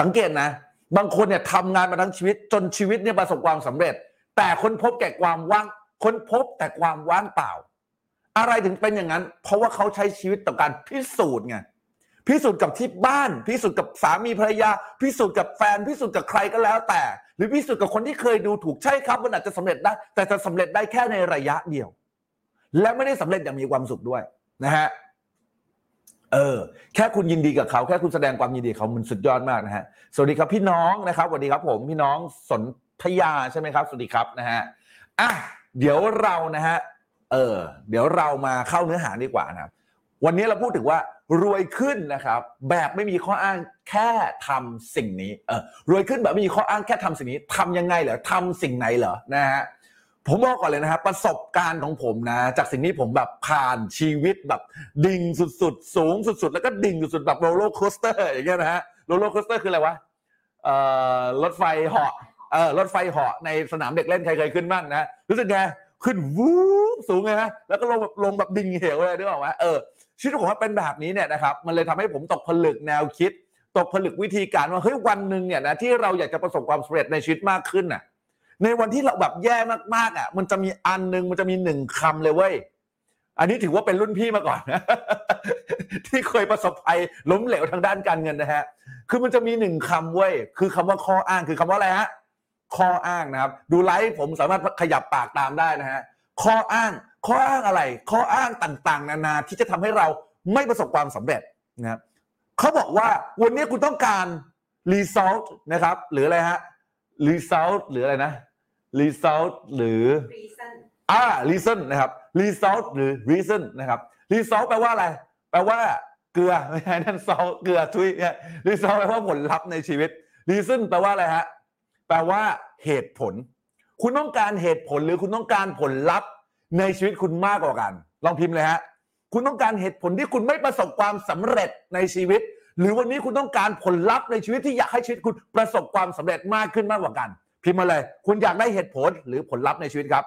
สังเกตนะ บางคนเนี่ยทำงานมาทั้งชีวิต จนชีวิตเนี่ยประสบความสำเร็จ แต่คนพบแก่ความว่างค้นพบแต่ความว่างเปล่า อะไรถึงเป็นอย่างนั้น เพราะว่าเขาใช้ชีวิตต่อการพิสูจน์ไงพิสูจน์กับที่บ้าน พิสูจน์กับสามีภรรยา พิสูจน์กับแฟนพิสูจน์กับใครก็แล้วแต่ หรือพิสูจน์กับคนที่เคยดูถูกใช่ครับมันอาจจะสำเร็จได้ แต่จะสำเร็จได้แค่ในระยะเดียว และไม่ได้สำเร็จอย่างมีความสุขด้วย นะฮะเออแค่คุณยินดีกับเขาแค่คุณแสดงความยินดีเขามันสุดยอดมากนะฮะสวัสดีครับพี่น้องนะครับสวัสดีครับผมพี่น้องสนธยาใช่ไหมครับสวัสดีครับนะฮะอะเดี๋ยวเรานะฮะเออเดี๋ยวเรามาเข้าเนื้อหาดีกว่านะครับวันนี้เราพูดถึงว่ารวยขึ้นนะครับ แบบไม่มีข้ออ้างแค่ทำสิ่งนี้เออรวยขึ้นแบบไม่มีข้ออ้างแค่ทำสิ่งนี้ทำยังไงเหรอทำสิ่งไหนเหรอนะฮะ ผมบอกก่อนเลยนะครับประสบการณ์ของผมนะ จากสิ่งนี้ผมแบบผ่านชีวิตแบบดิ่งสุดๆ สูงสุดๆ แล้วก็ดิ่งสุดๆ แบบ roller coaster อย่างเงี้ยนะฮะroller coaster คืออะไรวะเอ่อรถไฟเหาะเออรถไฟเหาะในสนามเด็กเล่นใครเคยขึ้นบ้างนะรู้สึกไงขึ้นวูบสูงไงฮะแล้วก็ลงแบบลงแบบดิ่งเหวเลยนึกออกไหมเออชีวิตของผมเป็นแบบนี้เนี่ยนะครับมันเลยทำให้ผมตกผลึกแนวคิด ตกผลึกวิธีการว่าเฮ้ยวันหนึ่งเนี่ยนะที่เราอยากจะประสบความสำเร็จในชีวิตมากขึ้นน่ะ ในวันที่เราแบบแย่มากๆอะ มันจะมีอันหนึ่งมันจะมีหนึ่งคำเลยเว้ยอันนี้ถือว่าเป็นรุ่นพี่มาก่อนนะที่เคยประสบภัยล้มเหลวทางด้านการเงินนะฮะ คือมันจะมีหนึ่งคำเว้ยคือคำว่าข้ออ้างคือคำว่าอะไรฮะข้ออ้างนะครับ ดูไลฟ์ผมสามารถขยับปากตามได้นะฮะข้ออ้าง ข้ออ้างอะไร ข้ออ้างต่างๆ นานาที่จะทำให้เราไม่ประสบความสำเร็จนะครับเขาบอกว่าวันนี้คุณต้องการ result นะครับ หรืออะไรฮะ result หรืออะไรนะ result หรืออ่า reason นะครับ result หรือ reason นะครับ result แปลว่าอะไร แปลว่าเกลือไม่ใช่นั่น salt เกลือทุยเนี่ย result แปลว่าผลลัพธ์ในชีวิต reason แปลว่าอะไรฮะแปลว่าเหตุผล คุณต้องการเหตุผลหรือคุณต้องการผลลัพธ์ในชีวิตคุณมากกว่ากัน ลองพิมพ์เลยฮะคุณต้องการเหตุผลที่คุณไม่ประสบความสำเร็จในชีวิต หรือวันนี้คุณต้องการผลลัพธ์ในชีวิตที่อยากให้ชีวิตคุณประสบความสำเร็จมากขึ้นมากกว่ากัน พิมพ์มาเลย คุณอยากได้เหตุผลหรือผลลัพธ์ในชีวิตครับ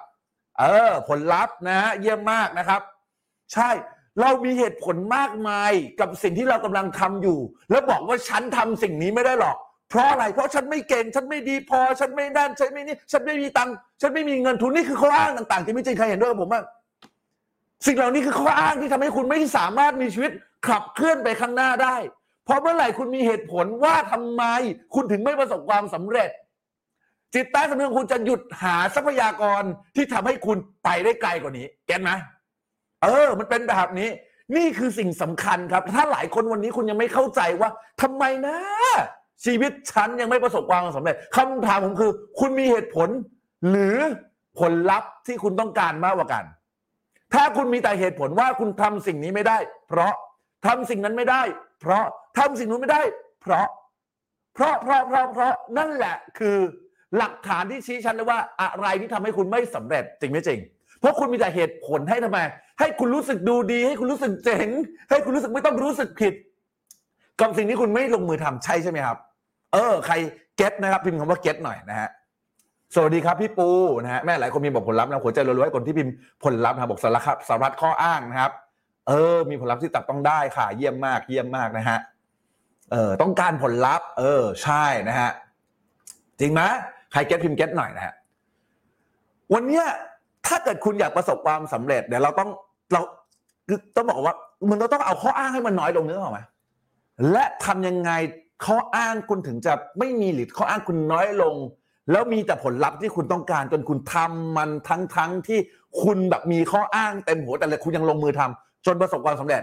เออ ผลลัพธ์นะฮะเยี่ยมมากนะครับ ใช่เรามีเหตุผลมากมายกับสิ่งที่เรากำลังทำอยู่ แล้วบอกว่าฉันทำสิ่งนี้ไม่ได้หรอก เพราะอะไร เพราะฉันไม่เก่ง ฉันไม่ดีพอ ฉันไม่ด้านฉันไม่นี่ ฉันไม่มีตังค์ฉันไม่มีเงินทุนนี่คือข้ออ้างต่าง ๆ ที่ไม่จริงใครเห็นด้วยกับผมบ้างสิ่งเหล่านี้คือข้ออ้างที่ทำให้คุณไม่สามารถมีชีวิตขับเคลื่อนไปข้างหน้าได้ เพราะเมื่อไหร่คุณมีเหตุผลว่าทำไม คุณถึงไม่ประสบความสำเร็จ จิตใต้สำนึกของคุณจะหยุดหาทรัพยากรที่ทำให้คุณไปได้ไกลกว่านี้เก็ตไหมเออ มันเป็นแบบนี้ นี่คือสิ่งสำคัญครับ ถ้าหลายคนวันนี้คุณยังไม่เข้าใจว่าทำไมนะ ชีวิตฉันยังไม่ประสบความสำเร็จคำถามผมคือ คุณมีเหตุผล หรือผลลัพธ์ที่คุณต้องการมากกว่ากัน ถ้าคุณมีแต่เหตุผลว่าคุณทำสิ่งนี้ไม่ได้ เพราะทำสิ่งนั้นไม่ได้ เพราะทำสิ่งนู้นไม่ได้ เพราะ เพราะเพราะเพราะเพราะนั่นแหละคือ หลักฐานที่ชี้ชัดเลยว่าอะไรที่ทำให้คุณไม่สำเร็จจริงไม่จริง เพราะคุณมีแต่เหตุผลให้ทำไม ให้คุณรู้สึกดูดี ให้คุณรู้สึกเจ๋ง ให้คุณรู้สึกไม่ต้องรู้สึกผิด กับสิ่งที่คุณไม่ลงมือทำใช่ใช่ไหมครับ เออ ใครเก็ตนะครับ พิมพ์คำว่าเก็ตหน่อยนะฮะสวัสดีครับพี่ปูนะฮะแม่หลายคนมีบอกผลลัพธ์นะหัวใจรัวๆให้คนที่พิมพ์ผลลัพธ์นะครับบอกสารพัดสารัดข้ออ้างนะครับ เออ มีผลลัพธ์ที่ตัดต้องได้ค่ะ เยี่ยมมาก เยี่ยมมากนะฮะเออต้องการผลลัพธ์ เออ ใช่นะฮะจริงไหม ใครเก็ตพิมพ์เก็ตหน่อยนะฮะวันนี้ถ้าเกิดคุณอยากประสบความสำเร็จเดี๋ยวเราต้องเราต้องบอกว่ามันเราต้องเอาข้ออ้างให้มันน้อยลงนึกออกไหมและทำยังไงข้ออ้างคุณถึงจะไม่มีหรือข้ออ้างคุณน้อยลง แล้วมีแต่ผลลัพธ์ที่คุณต้องการจนคุณทำมันทั้งทั้งที่คุณแบบมีข้ออ้างเต็มหัวแต่ละคุณยังลงมือทำจนประสบความสำเร็จ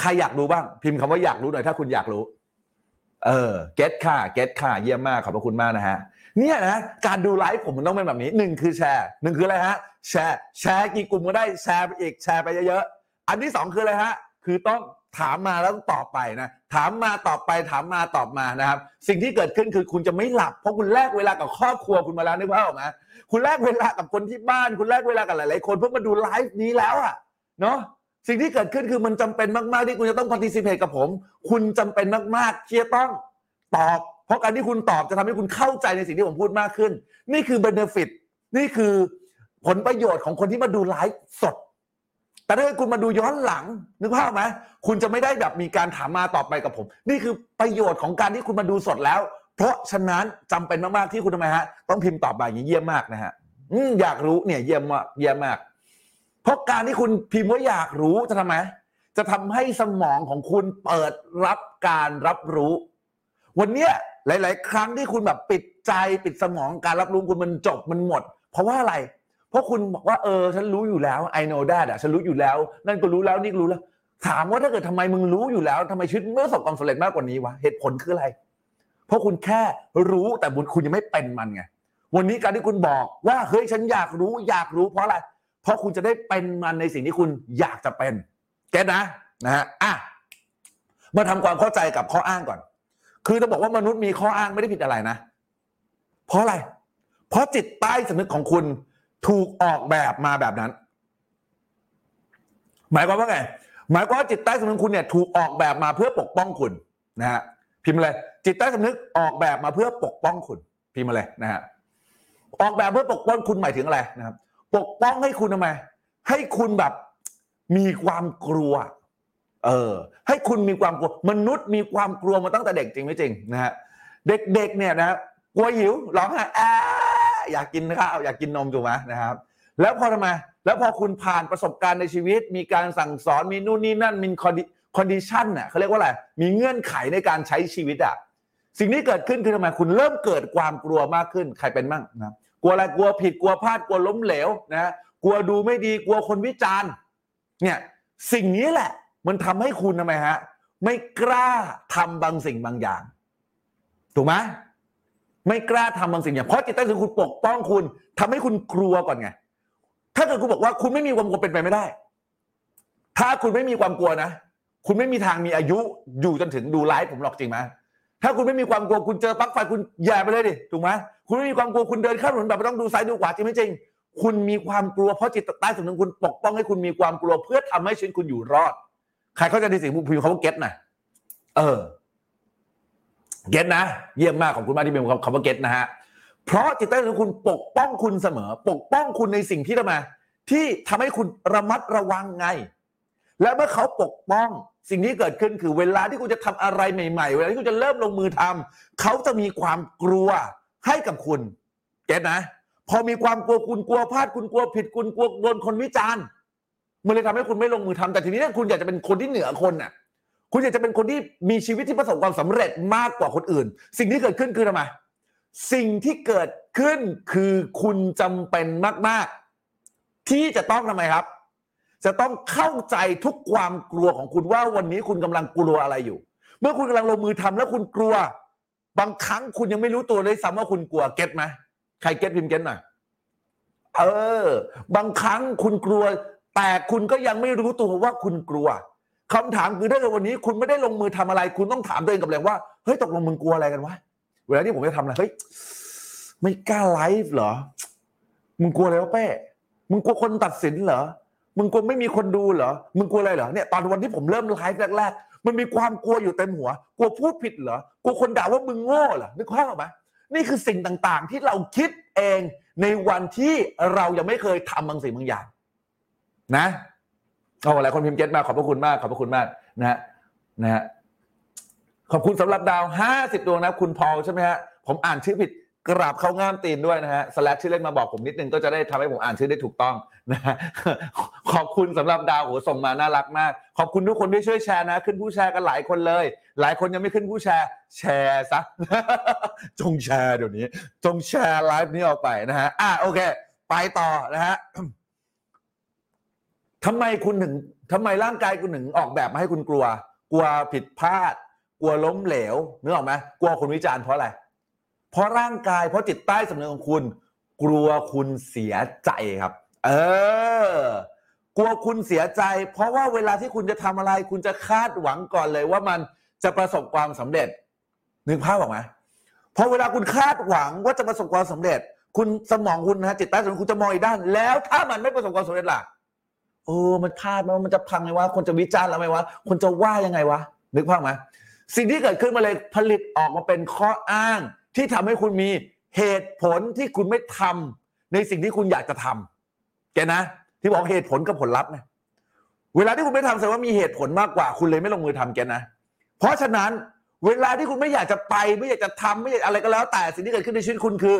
ใครอยากรู้บ้าง พิมพ์คำว่าอยากรู้หน่อยถ้าคุณอยากรู้ เออ get ค่ะ get ค่ะเยี่ยมมากขอบพระคุณมากนะฮะ เนี่ยนะการดูไลฟ์ผมมันต้องเป็นแบบนี้หนึ่งคือแชร์หนึ่งคืออะไรฮะแชร์แชร์กี่กลุ่มก็ได้แชร์ไปอีกแชร์ไปเยอะๆอันที่สองคืออะไรฮะคือต้องถามมาแล้วต้องตอบไปนะถามมาตอบไปถามมาตอบมานะครับ สิ่งที่เกิดขึ้นคือคุณจะไม่หลับ เพราะคุณแลกเวลากับครอบครัวคุณมาแล้วนึกภาพออกไหมคุณแลกเวลากับคนที่บ้าน คุณแลกเวลากับหลายๆคนเพื่อมาดูไลฟ์นี้แล้วอะเนาะสิ่งที่เกิดขึ้นคือมันจำเป็นมากๆที่คุณจะต้อง participate กับผม คุณจำเป็นมากๆที่จะต้องตอบ เพราะการที่คุณตอบจะทำให้คุณเข้าใจในสิ่งที่ผมพูดมากขึ้น นี่คือ benefit นี่คือผลประโยชน์ของคนที่มาดูไลฟ์สด แต่ถ้าเกิดคุณมาดูย้อนหลังนึกภาพไหมคุณจะไม่ได้แบบมีการถามมาตอบไปกับผม นี่คือประโยชน์ของการที่คุณมาดูสดแล้ว เพราะฉะนั้นจำเป็นมากๆที่คุณทำไมฮะ ต้องพิมพ์ตอบมาอย่างนี้เยี่ยมมากนะฮะอยากรู้เนี่ยเยี่ยมมากเยี่ยมมาก เพราะการที่คุณพิมพ์ว่าอยากรู้จะทำไมจะทำให้สมองของคุณเปิดรับการรับรู้ วันเนี้ย หลาย ๆ ครั้งที่คุณแบบปิดใจปิดสมองการรับรู้คุณมันจบมันหมด เพราะว่าอะไร เพราะคุณบอกว่าเออฉันรู้อยู่แล้ว I know that อะฉันรู้อยู่แล้ว นั่นก็รู้แล้วนี่ก็รู้แล้ว ถามว่าถ้าเกิดทำไมมึงรู้อยู่แล้วทำไมชีวิตไม่ประสบความสำเร็จมากกว่านี้วะเหตุผลคืออะไร เพราะคุณแค่รู้แต่บุญคุณยังไม่เป็นมันไงวันนี้การที่คุณบอกว่าเฮ้ยฉันอยากรู้อยากรู้เพราะอะไร เพราะคุณจะได้เป็นมันในสิ่งที่คุณอยากจะเป็นแกนะนะฮะอะมาทำความเข้าใจกับข้ออ้างก่อน คือจะบอกว่ามนุษย์มีข้ออ้างไม่ได้ผิดอะไรนะ เพราะอะไร เพราะจิตใต้สำนึกของคุณถูกออกแบบมาแบบนั้น หมายความว่าไง หมายความว่าจิตใต้สำนึกคุณเนี่ยถูกออกแบบมาเพื่อปกป้องคุณนะฮะพิมพ์มาเลยจิตใต้สำนึกออกแบบมาเพื่อปกป้องคุณ พิมพ์มาเลยนะฮะออกแบบเพื่อปกป้องคุณหมายถึงอะไรนะครับ ปกป้องให้คุณทำไมให้คุณแบบมีความกลัว เออ ให้คุณมีความกลัวมนุษย์มีความกลัวมาตั้งแต่เด็กจริงไม่จริงนะฮะเด็กๆเนี่ยนะกลัวหิวร้องไห้อาอยากกินข้าวอยากกินนมถูกไหมนะครับ แล้วพอทำไมแล้วพอคุณผ่านประสบการณ์ในชีวิต มีการสั่งสอนมีนู่นนี่นั่นมี condi condition น่ะเขาเรียกว่าอะไรมีเงื่อนไขในการใช้ชีวิตอะสิ่งที่เกิดขึ้นคือทำไมคุณเริ่มเกิดความกลัวมากขึ้นใครเป็นมั่งนะกลัวอะไรกลัวผิดกลัวพลาดกลัวล้มเหลวนะกลัวดูไม่ดีกลัวคนวิจารณ์เนี่ยสิ่งนี้แหละ มันทำให้คุณทำไมฮะ ไม่กล้าทำบางสิ่งบางอย่าง ถูกไหมไม่กล้าทำบางสิ่งอย่างเพราะจิตใต้สำนึกคุณปกป้องคุณทำให้คุณกลัวก่อนไง ถ้าเกิดคุณบอกว่าคุณไม่มีความกลัวเป็นไปไม่ได้ ถ้าคุณไม่มีความกลัวนะคุณไม่มีทางมีอายุอยู่จนถึงดูไลฟ์ผมหรอกจริงไหมถ้าคุณไม่มีความกลัวคุณเจอปลั๊กไฟคุณแย่ไปเลยดิถูกไหมคุณไม่มีความกลัวคุณเดินข้ามถนนแบบไม่ต้องดูซ้ายดูขวาจริงไม่จริง คุณมีความกลัวเพราะจิตใต้สำนึกคุณปกป้องให้คุณมีความกลัวเพื่อทำให้ชีวิตคุณอยู่รอด ใครเข้าใจในสิ่งที่พิมพ์เขาว่าเก็ตนะเออ เก็ตนะ เยี่ยมมากของคุณมากที่เป็นคำว่าเก็ตนะฮะ เพราะจิตใต้สำนึกคุณปกป้องคุณเสมอ ปกป้องคุณในสิ่งที่ทำไมที่ทำให้คุณระมัดระวังไง และเมื่อเขาปกป้องสิ่งที่เกิดขึ้นคือเวลาที่คุณจะทำอะไรใหม่ๆ เวลาที่คุณจะเริ่มลงมือทำเขาจะมีความกลัวให้กับคุณ เก็ตนะ พอมีความกลัวคุณกลัวพลาดคุณกลัวผิดคุณกลัวโดนคนวิจารณ์ มันเลยทำให้คุณไม่ลงมือทำแต่ทีนี้ถ้าคุณอยากจะเป็นคนที่เหนือคนน่ะ คุณอยากจะเป็นคนที่มีชีวิตที่ประสบความสำเร็จมากกว่าคนอื่น สิ่งที่เกิดขึ้นคือทำไมสิ่งที่เกิดขึ้นคือคุณจำเป็นมาก ๆ ที่จะต้องทำไมครับ จะต้องเข้าใจทุกความกลัวของคุณว่าวันนี้คุณกำลังกลัวอะไรอยู่ เมื่อคุณกำลังลงมือทำแล้วคุณกลัว บางครั้งคุณยังไม่รู้ตัวเลยซ้ำว่าคุณกลัวเก็ตไหมใครเก็ตพิมพ์เก็ตหน่อยเออ บางครั้งคุณกลัว แต่คุณก็ยังไม่รู้ตัวว่าคุณกลัวคำถามคือถ้าเกิดวันนี้ คุณไม่ได้ลงมือทำอะไร คุณต้องถามตัวเองกับตัวเองว่าเฮ้ยตกลงมึงกลัวอะไรกันวะเวลาที่ผมจะทำอะไรเฮ้ยไม่กล้าไลฟ์เหรอ มึงกลัวอะไรวะเป้มึงกลัวคนตัดสินเหรอมึงกลัวไม่มีคนดูเหรอ มึงกลัวอะไรเหรอ เนี่ย ตอนวันที่ผมเริ่มไลฟ์แรกๆ มันมีความกลัวอยู่เต็มหัว กลัวพูดผิดเหรอ กลัวคนด่าว่ามึงโง่เหรอ นึกภาพออกไหมนี่คือสิ่งต่างๆ ที่เราคิดเองในวันที่เรายังไม่เคยทำบางสิ่งบางอย่าง นะโอ้หลายคนพิมพ์เก็ตมาขอบพระคุณมากขอบพระคุณมากนะฮะนะฮะขอบคุณสำหรับดาวห้าสิบดวงนะคุณพอลใช่ไหมฮะผมอ่านชื่อผิดกราบเข้าง่ามตีนด้วยนะฮะสแลชชื่อเล่นมาบอกผมนิดนึงก็จะได้ทำให้ผมอ่านชื่อได้ถูกต้องนะฮะขอบคุณสำหรับดาวโหส่งมาน่ารักมาก ขอบคุณทุกคนที่ช่วยแชร์นะ ขึ้นผู้แชร์กันหลายคนเลย หลายคนยังไม่ขึ้นผู้แชร์ แชร์ซะจงแชร์เดี๋ยวนี้ จงแชร์ไลฟ์นี้ออกไปนะฮะอะโอเค ไปต่อนะฮะ ทำไมคุณถึงทำไมร่างกายคุณถึงออกแบบมาให้คุณกลัว กลัวผิดพลาด กลัวล้มเหลวนึกออกไหมกลัวคนวิจารณ์เพราะอะไร เพราะร่างกายเพราะจิตใต้สำนึกของคุณ กลัวคุณเสียใจครับ เออกลัวคุณเสียใจ เพราะว่าเวลาที่คุณจะทำอะไร คุณจะคาดหวังก่อนเลยว่ามันจะประสบความสำเร็จนึกภาพออกไหมพอเวลาคุณคาดหวังว่าจะประสบความสำเร็จ คุณสมองคุณนะจิตใต้สำนึกคุณจะมองอีกด้าน แล้วถ้ามันไม่ประสบความสำเร็จล่ะ โอ้มันพลาดไหมว่ามันจะพังไหมวะคนจะวิจารณ์เราไหมวะคนจะว่ายังไงวะนึกภาพไหมสิ่งที่เกิดขึ้นมาเลยผลิตออกมาเป็นข้ออ้างที่ทำให้คุณมีเหตุผลที่คุณไม่ทำในสิ่งที่คุณอยากจะทำแกนะ ที่บอกเหตุผลกับผลลัพธ์นะเวลาที่คุณไม่ทำแสดงว่ามีเหตุผลมากกว่า คุณเลยไม่ลงมือทำแกนะ เพราะฉะนั้นเวลาที่คุณไม่อยากจะไปไม่อยากจะทำไม่อยากอะไรก็แล้ว แต่สิ่งที่เกิดขึ้นในชีวิตคุณคือ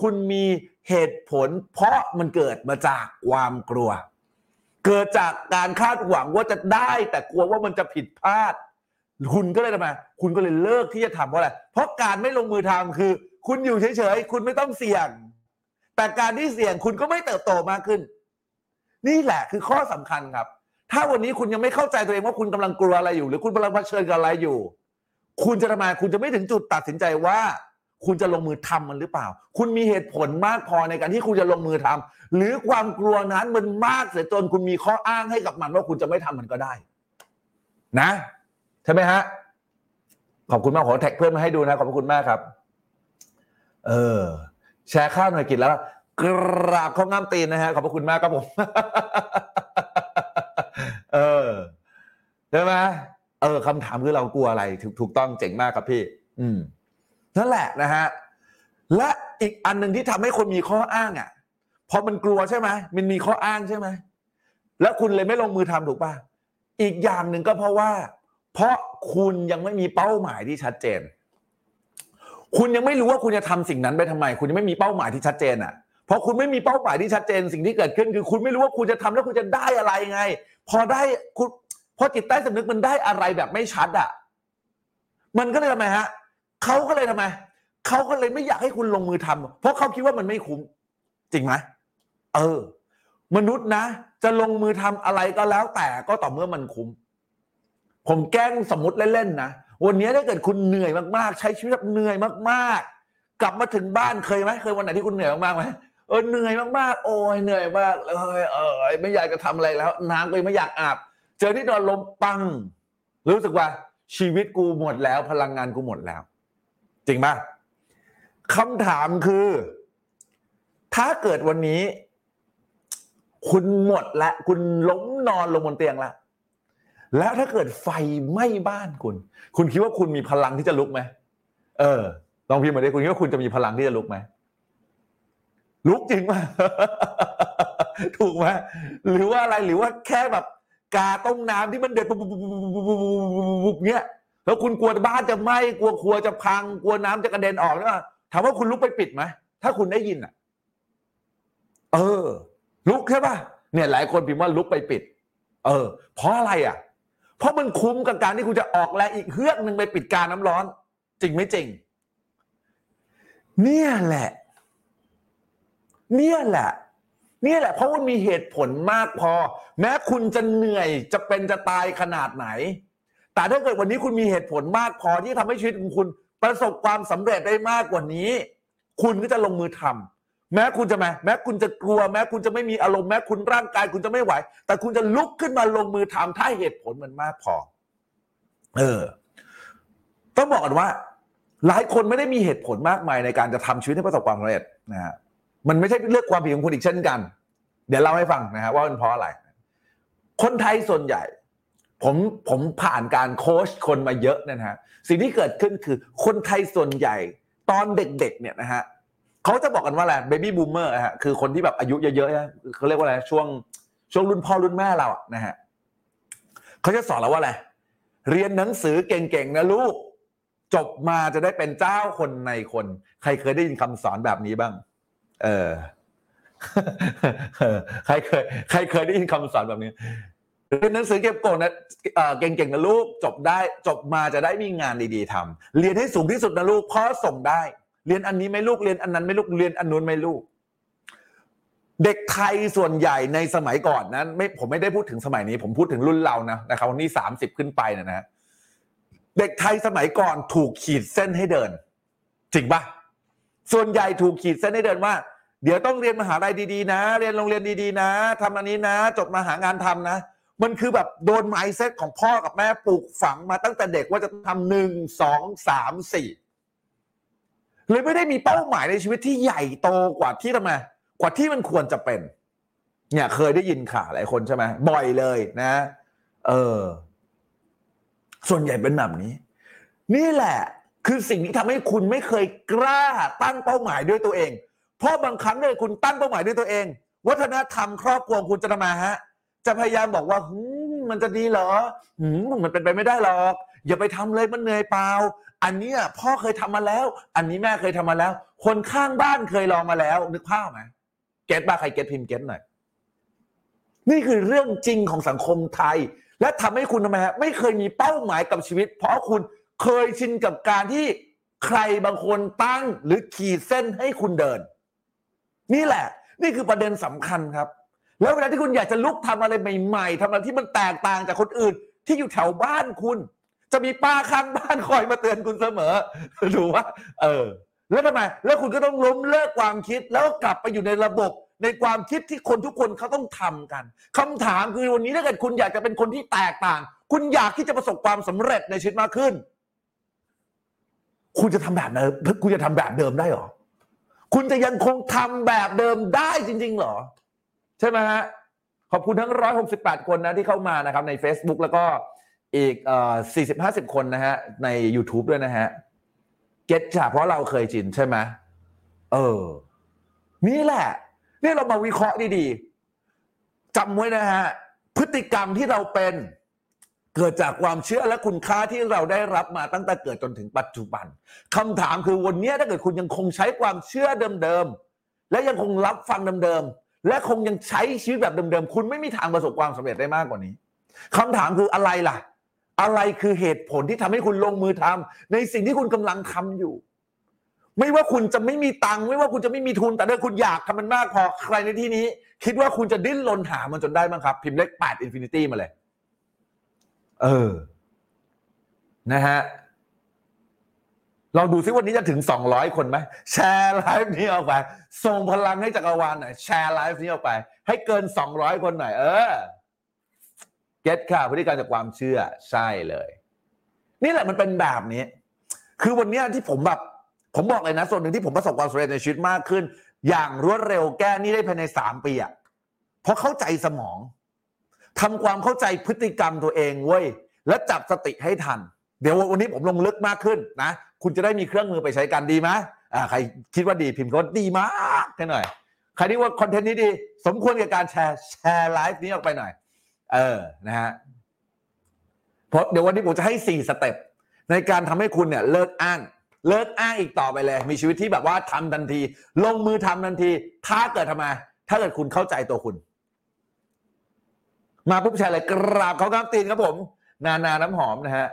คุณมีเหตุผล เพราะมันเกิดมาจากความกลัว เกิดจากการคาดหวังว่าจะได้ แต่กลัวว่ามันจะผิดพลาด คุณก็เลยทำไมคุณก็เลยเลิกที่จะทำเพราะอะไรเพราะการไม่ลงมือทำคือ คุณอยู่เฉยๆคุณไม่ต้องเสี่ยง แต่การที่เสี่ยงคุณก็ไม่เติบโตมากขึ้น นี่แหละคือข้อสำคัญครับ ถ้าวันนี้คุณยังไม่เข้าใจตัวเองว่าคุณกำลังกลัวอะไรอยู่ หรือคุณกำลังเผชิญกับอะไรอยู่ คุณจะทำไมคุณจะไม่ถึงจุดตัดสินใจว่า คุณจะลงมือทำมันหรือเปล่า คุณมีเหตุผลมากพอในการที่คุณจะลงมือทำหรือความกลัวนั้นมันมากเสียจนคุณมีข้ออ้างให้กับมันว่าคุณจะไม่ทำมันก็ได้ นะใช่ไหมฮะขอบคุณมากขอแท็กเพื่อนมาให้ดูนะขอบคุณมากครับ เออ แชร์ข้าวหน่อยกินแล้วกราบข้องงามตีนนะฮะขอบคุณมากครับผม เออใช่ไหมเออคำถามคือเรากลัวอะไร ถูกถูกต้องเจ๋งมากครับพี่ อืม นั่นแหละนะฮะและอีกอันหนึ่งที่ทำให้คนมีข้ออ้างอะพอมันกลัวใช่ไหมมันมีข้ออ้างใช่ไหมแล้วคุณเลยไม่ลงมือทำถูกป่ะอีกอย่างหนึ่งก็เพราะว่า เพราะคุณยังไม่มีเป้าหมายที่ชัดเจน คุณยังไม่รู้ว่าคุณจะทำสิ่งนั้นไปทำไม คุณยังไม่มีเป้าหมายที่ชัดเจนอะพอคุณไม่มีเป้าหมายที่ชัดเจนสิ่งที่เกิดขึ้น คือคุณไม่รู้ว่าคุณจะทำแล้วคุณจะได้อะไรไง พอได้คุณพอจิตใต้สำนึกมันได้อะไรแบบไม่ชัดอะ มันก็เลยทำไมฮะ เขาก็เลยทำไมเขาก็เลยไม่อยากให้คุณลงมือทำเพราะเขาคิดว่ามันไม่คุ้ม จริงไหมเออ มนุษย์นะ จะลงมือทำอะไรก็แล้ว แต่ก็ต่อเมื่อมันคุ้ม ผมแกล้งสมมติเล่นๆนะวันนี้ถ้าเกิดคุณเหนื่อยมากๆ ใช้ชีวิตแบบเหนื่อยมากๆ กลับมาถึงบ้านเคยไหมเคยวันไหนที่คุณเหนื่อยมากๆไหมเออเหนื่อยมากๆ โอ้ยเหนื่อยมากเลยเออไม่อยากจะทำอะไรแล้ว น้ำก็ยังไม่อยากอาบ เจอที่นอนลมปัง รู้สึกว่าชีวิตกูหมดแล้ว พลังงานกูหมดแล้ว จริงป่ะคำถามคือ ถ้าเกิดวันนี้ คุณหมดและ คุณล้มนอนลงบนเตียงแล้วแล้วถ้าเกิดไฟไหม้บ้านคุณ คุณคิดว่าคุณมีพลังที่จะลุกไหมเออลองพิมพ์มาดิคุณคิดว่าคุณจะมีพลังที่จะลุกไหมลุกจริงป่ะถูกไหมหรือว่าอะไรหรือว่าแค่แบบ กาต้มน้ำที่มันเดือดปุ๊บปุ๊บปุ๊บปุ๊บปุ๊บปุ๊บเนี้ย แล้วคุณกลัวบ้านจะไหม้กลัวครัวจะพัง กลัวน้ำจะกระเด็นออกนะถามว่าคุณลุกไปปิดไหมถ้าคุณได้ยินอะ เออ ลุกใช่ป่ะเนี่ยหลายคนพิมพ์ว่าลุกไปปิด เออ เพราะอะไรอะ เพราะมันคุ้มกับการที่คุณจะออกแรงอีกเฮือกหนึ่งไปปิดการน้ำร้อน จริงไม่จริง เนี่ยแหละ เนี่ยแหละเนี่ยแหละเพราะมันมีเหตุผลมากพอ แม้คุณจะเหนื่อยจะเป็นจะตายขนาดไหน แต่ถ้าเกิดวันนี้คุณมีเหตุผลมากพอที่ทำให้ชีวิตของคุณประสบความสำเร็จได้มากกว่านี้ คุณก็จะลงมือทำแม้คุณจะมาแม้คุณจะกลัว แม้คุณจะไม่มีอารมณ์แม้คุณร่างกายคุณจะไม่ไหว แต่คุณจะลุกขึ้นมาลงมือทำถ้าเหตุผลมันมากพอ เออ ต้องบอกกันว่า หลายคนไม่ได้มีเหตุผลมากมายในการจะทำชีวิตให้ประสบความสำเร็จนะฮะมันไม่ใช่เรื่องความผิดของคุณอีกเช่นกัน เดี๋ยวเล่าให้ฟังนะฮะว่ามันเพราะอะไร คนไทยส่วนใหญ่ ผมผมผ่านการโค้ชคนมาเยอะนะฮะสิ่งที่เกิดขึ้นคือคนไทยส่วนใหญ่ตอนเด็กๆเนี่ยนะฮะเขาจะบอกกันว่าอะไร baby boomer ฮะคือคนที่แบบอายุเยอะๆเขาเรียกว่าอะไรช่วงช่วงรุ่นพ่อรุ่นแม่เราอะนะฮะเขาจะสอนเราว่าอะไรเรียนหนังสือเก่งๆนะลูก จบมาจะได้เป็นเจ้าคนในคน ใครเคยได้ยินคำสอนแบบนี้บ้าง เออใครเคย ใครเคยได้ยินคำสอนแบบนี้ เรียนหนังสือเก็บกดนะเก่งๆนะลูกจบได้จบมาจะได้มีงานดีๆทำเรียนให้สูงที่สุดนะลูกเพราะส่งได้ เรียนอันนี้ไม่ลูกเรียนอันนั้นไม่ลูกเรียนอันนู้นไม่ลูก เด็กไทยส่วนใหญ่ในสมัยก่อนนั้น ไม่ผมไม่ได้พูดถึงสมัยนี้ ผมพูดถึงรุ่นเรานะนะครับวันนี้สามสิบขึ้นไปนยนะฮะเด็กไทยสมัยก่อนถูกขีดเส้นให้เดินจริงปะส่วนใหญ่ถูกขีดเส้นให้เดินว่าเดี๋ยวต้องเรียนมหาลัยดีๆนะ เรียนโรงเรียนดีๆนะทำอันนี้นะ จบมาหางานทำนะ มันคือแบบโดนไมซ์เซ็ตของพ่อกับแม่ปลูกฝังมาตั้งแต่เด็กว่าจะทำหนึ่งสองสามสี่เลยไม่ได้มีเป้าหมายในชีวิตที่ใหญ่โตกว่าที่ทำไมกว่าที่มันควรจะเป็น เนี่ยเคยได้ยินข่าวหลายคนใช่ไหมบ่อยเลยนะ เออ ส่วนใหญ่เป็นแบบนี้ นี่แหละ คือสิ่งที่ทำให้คุณไม่เคยกล้าตั้งเป้าหมายด้วยตัวเอง เพราะบางครั้งเนี่ยคุณตั้งเป้าหมายด้วยตัวเอง วัฒนธรรมครอบครัวคุณจะทำไมาฮะ จะพยายามบอกว่าหืมมันจะดีเหรอหืมมันเป็นไปไม่ได้หรอก อย่าไปทำเลยมันเหนื่อยเปล่า อันนี้พ่อเคยทำมาแล้ว อันนี้แม่เคยทำมาแล้ว คนข้างบ้านเคยลองมาแล้ว นึกภาพไหมเก็ตบ้าใครเก็ตพิมพ์เก็ตหน่อยนี่คือเรื่องจริงของสังคมไทย และทำให้คุณทำไมฮะไม่เคยมีเป้าหมายกับชีวิต เพราะคุณเคยชินกับการที่ใครบางคนตั้งหรือขีดเส้นให้คุณเดิน นี่แหละ นี่คือประเด็นสำคัญครับ แล้วเวลาที่คุณอยากจะลุกทำอะไรใหม่ ๆทำอะไรที่มันแตกต่างจากคนอื่น ที่อยู่แถวบ้านคุณ จะมีป้าข้างบ้านคอยมาเตือนคุณเสมอถูกว่าเออ แล้วทำไมแล้วคุณก็ต้องล้มเลิกความคิดแล้วกลับไปอยู่ในระบบในความคิดที่คนทุกคนเขาต้องทำกันคำถามคือวันนี้ถ้าเกิดคุณอยากจะเป็นคนที่แตกต่าง คุณอยากที่จะประสบความสำเร็จในชีวิตมากขึ้น คุณจะทำแบบเดิมคุณจะทำแบบเดิมได้หรอ คุณจะยังคงทำแบบเดิมได้จริง ๆ หรอ ช่ไหมฮะ ขอบคุณทั้ง 168 คนนะที่เข้ามานะครับใน Facebook แล้วก็อีกเอ่อ40 50คนนะฮะ ใน YouTube ด้วยนะฮะ เก็ตจ้ะเพราะเราเคยจินใช่ไหมเออ นี่แหละนี่เรามาวิเคราะห์ดีๆจำไว้นะฮะ พฤติกรรมที่เราเป็น เกิดจากความเชื่อและคุณค่าที่เราได้รับมาตั้งแต่เกิดจนถึงปัจจุบันคำถามคือวันนี้ถ้าเกิดคุณยังคงใช้ความเชื่อเดิมๆและยังคงรับฟังเดิมๆ และคงยังใช้ชีวิตแบบเดิมๆ คุณไม่มีทางประสบความสำเร็จได้มากกว่านี้คำถามคืออะไรล่ะ อะไรคือเหตุผลที่ทำให้คุณลงมือทำในสิ่งที่คุณกำลังทำอยู่ ไม่ว่าคุณจะไม่มีตังค์ไม่ว่าคุณจะไม่มีทุน แต่ถ้าคุณอยากทำมันมากพอใครในที่นี้ คิดว่าคุณจะดิ้นรนหามันจนได้มั้งครับ พิมพ์เลขแปด infinity มาเลย เออ นะฮะ ลองดูซิวันนี้จะถึงสองร้อยคนไหมแชร์ไลฟ์นี้ออกไป ส่งพลังให้จักรวาลหน่อยแชร์ไลฟ์นี้ออกไป ให้เกินสองร้อยคนหน่อย เออเก็ตค่ะพฤติกรรมจากความเชื่อใช่เลย นี่แหละมันเป็นแบบนี้ คือวันนี้ที่ผมแบบผมบอกเลยนะ ส่วนหนึ่งที่ผมประสบความสำเร็จในชีวิตมากขึ้น อย่างรวดเร็วแก้นี่ได้ภายในสามปีอะเพราะเข้าใจสมองทำความเข้าใจพฤติกรรมตัวเองเว้ยและจับสติให้ทัน เดี๋ยววันนี้ผมลงลึกมากขึ้นนะ คุณจะได้มีเครื่องมือไปใช้กันดีไหมอ่าใครคิดว่าดีพิมพ์ก็ดีมากแค่หน่อย ใครที่ว่าคอนเทนต์นี้ดี สมควรกับการแชร์แชร์ไลฟ์นี้ออกไปหน่อย เออนะฮะเพราะเดี๋ยววันนี้ผมจะให้สี่ step ในการทำให้คุณเนี่ยเลิกอ้าง เลิกอ้างอีกต่อไปเลย มีชีวิตที่แบบว่าทำทันที ลงมือทำทันที ถ้าเกิดทำไมถ้าเกิดคุณเข้าใจตัวคุณ มาปุ๊บแชร์เลยกราบเขากราบตีนครับผม นานาน้ำหอมนะฮะ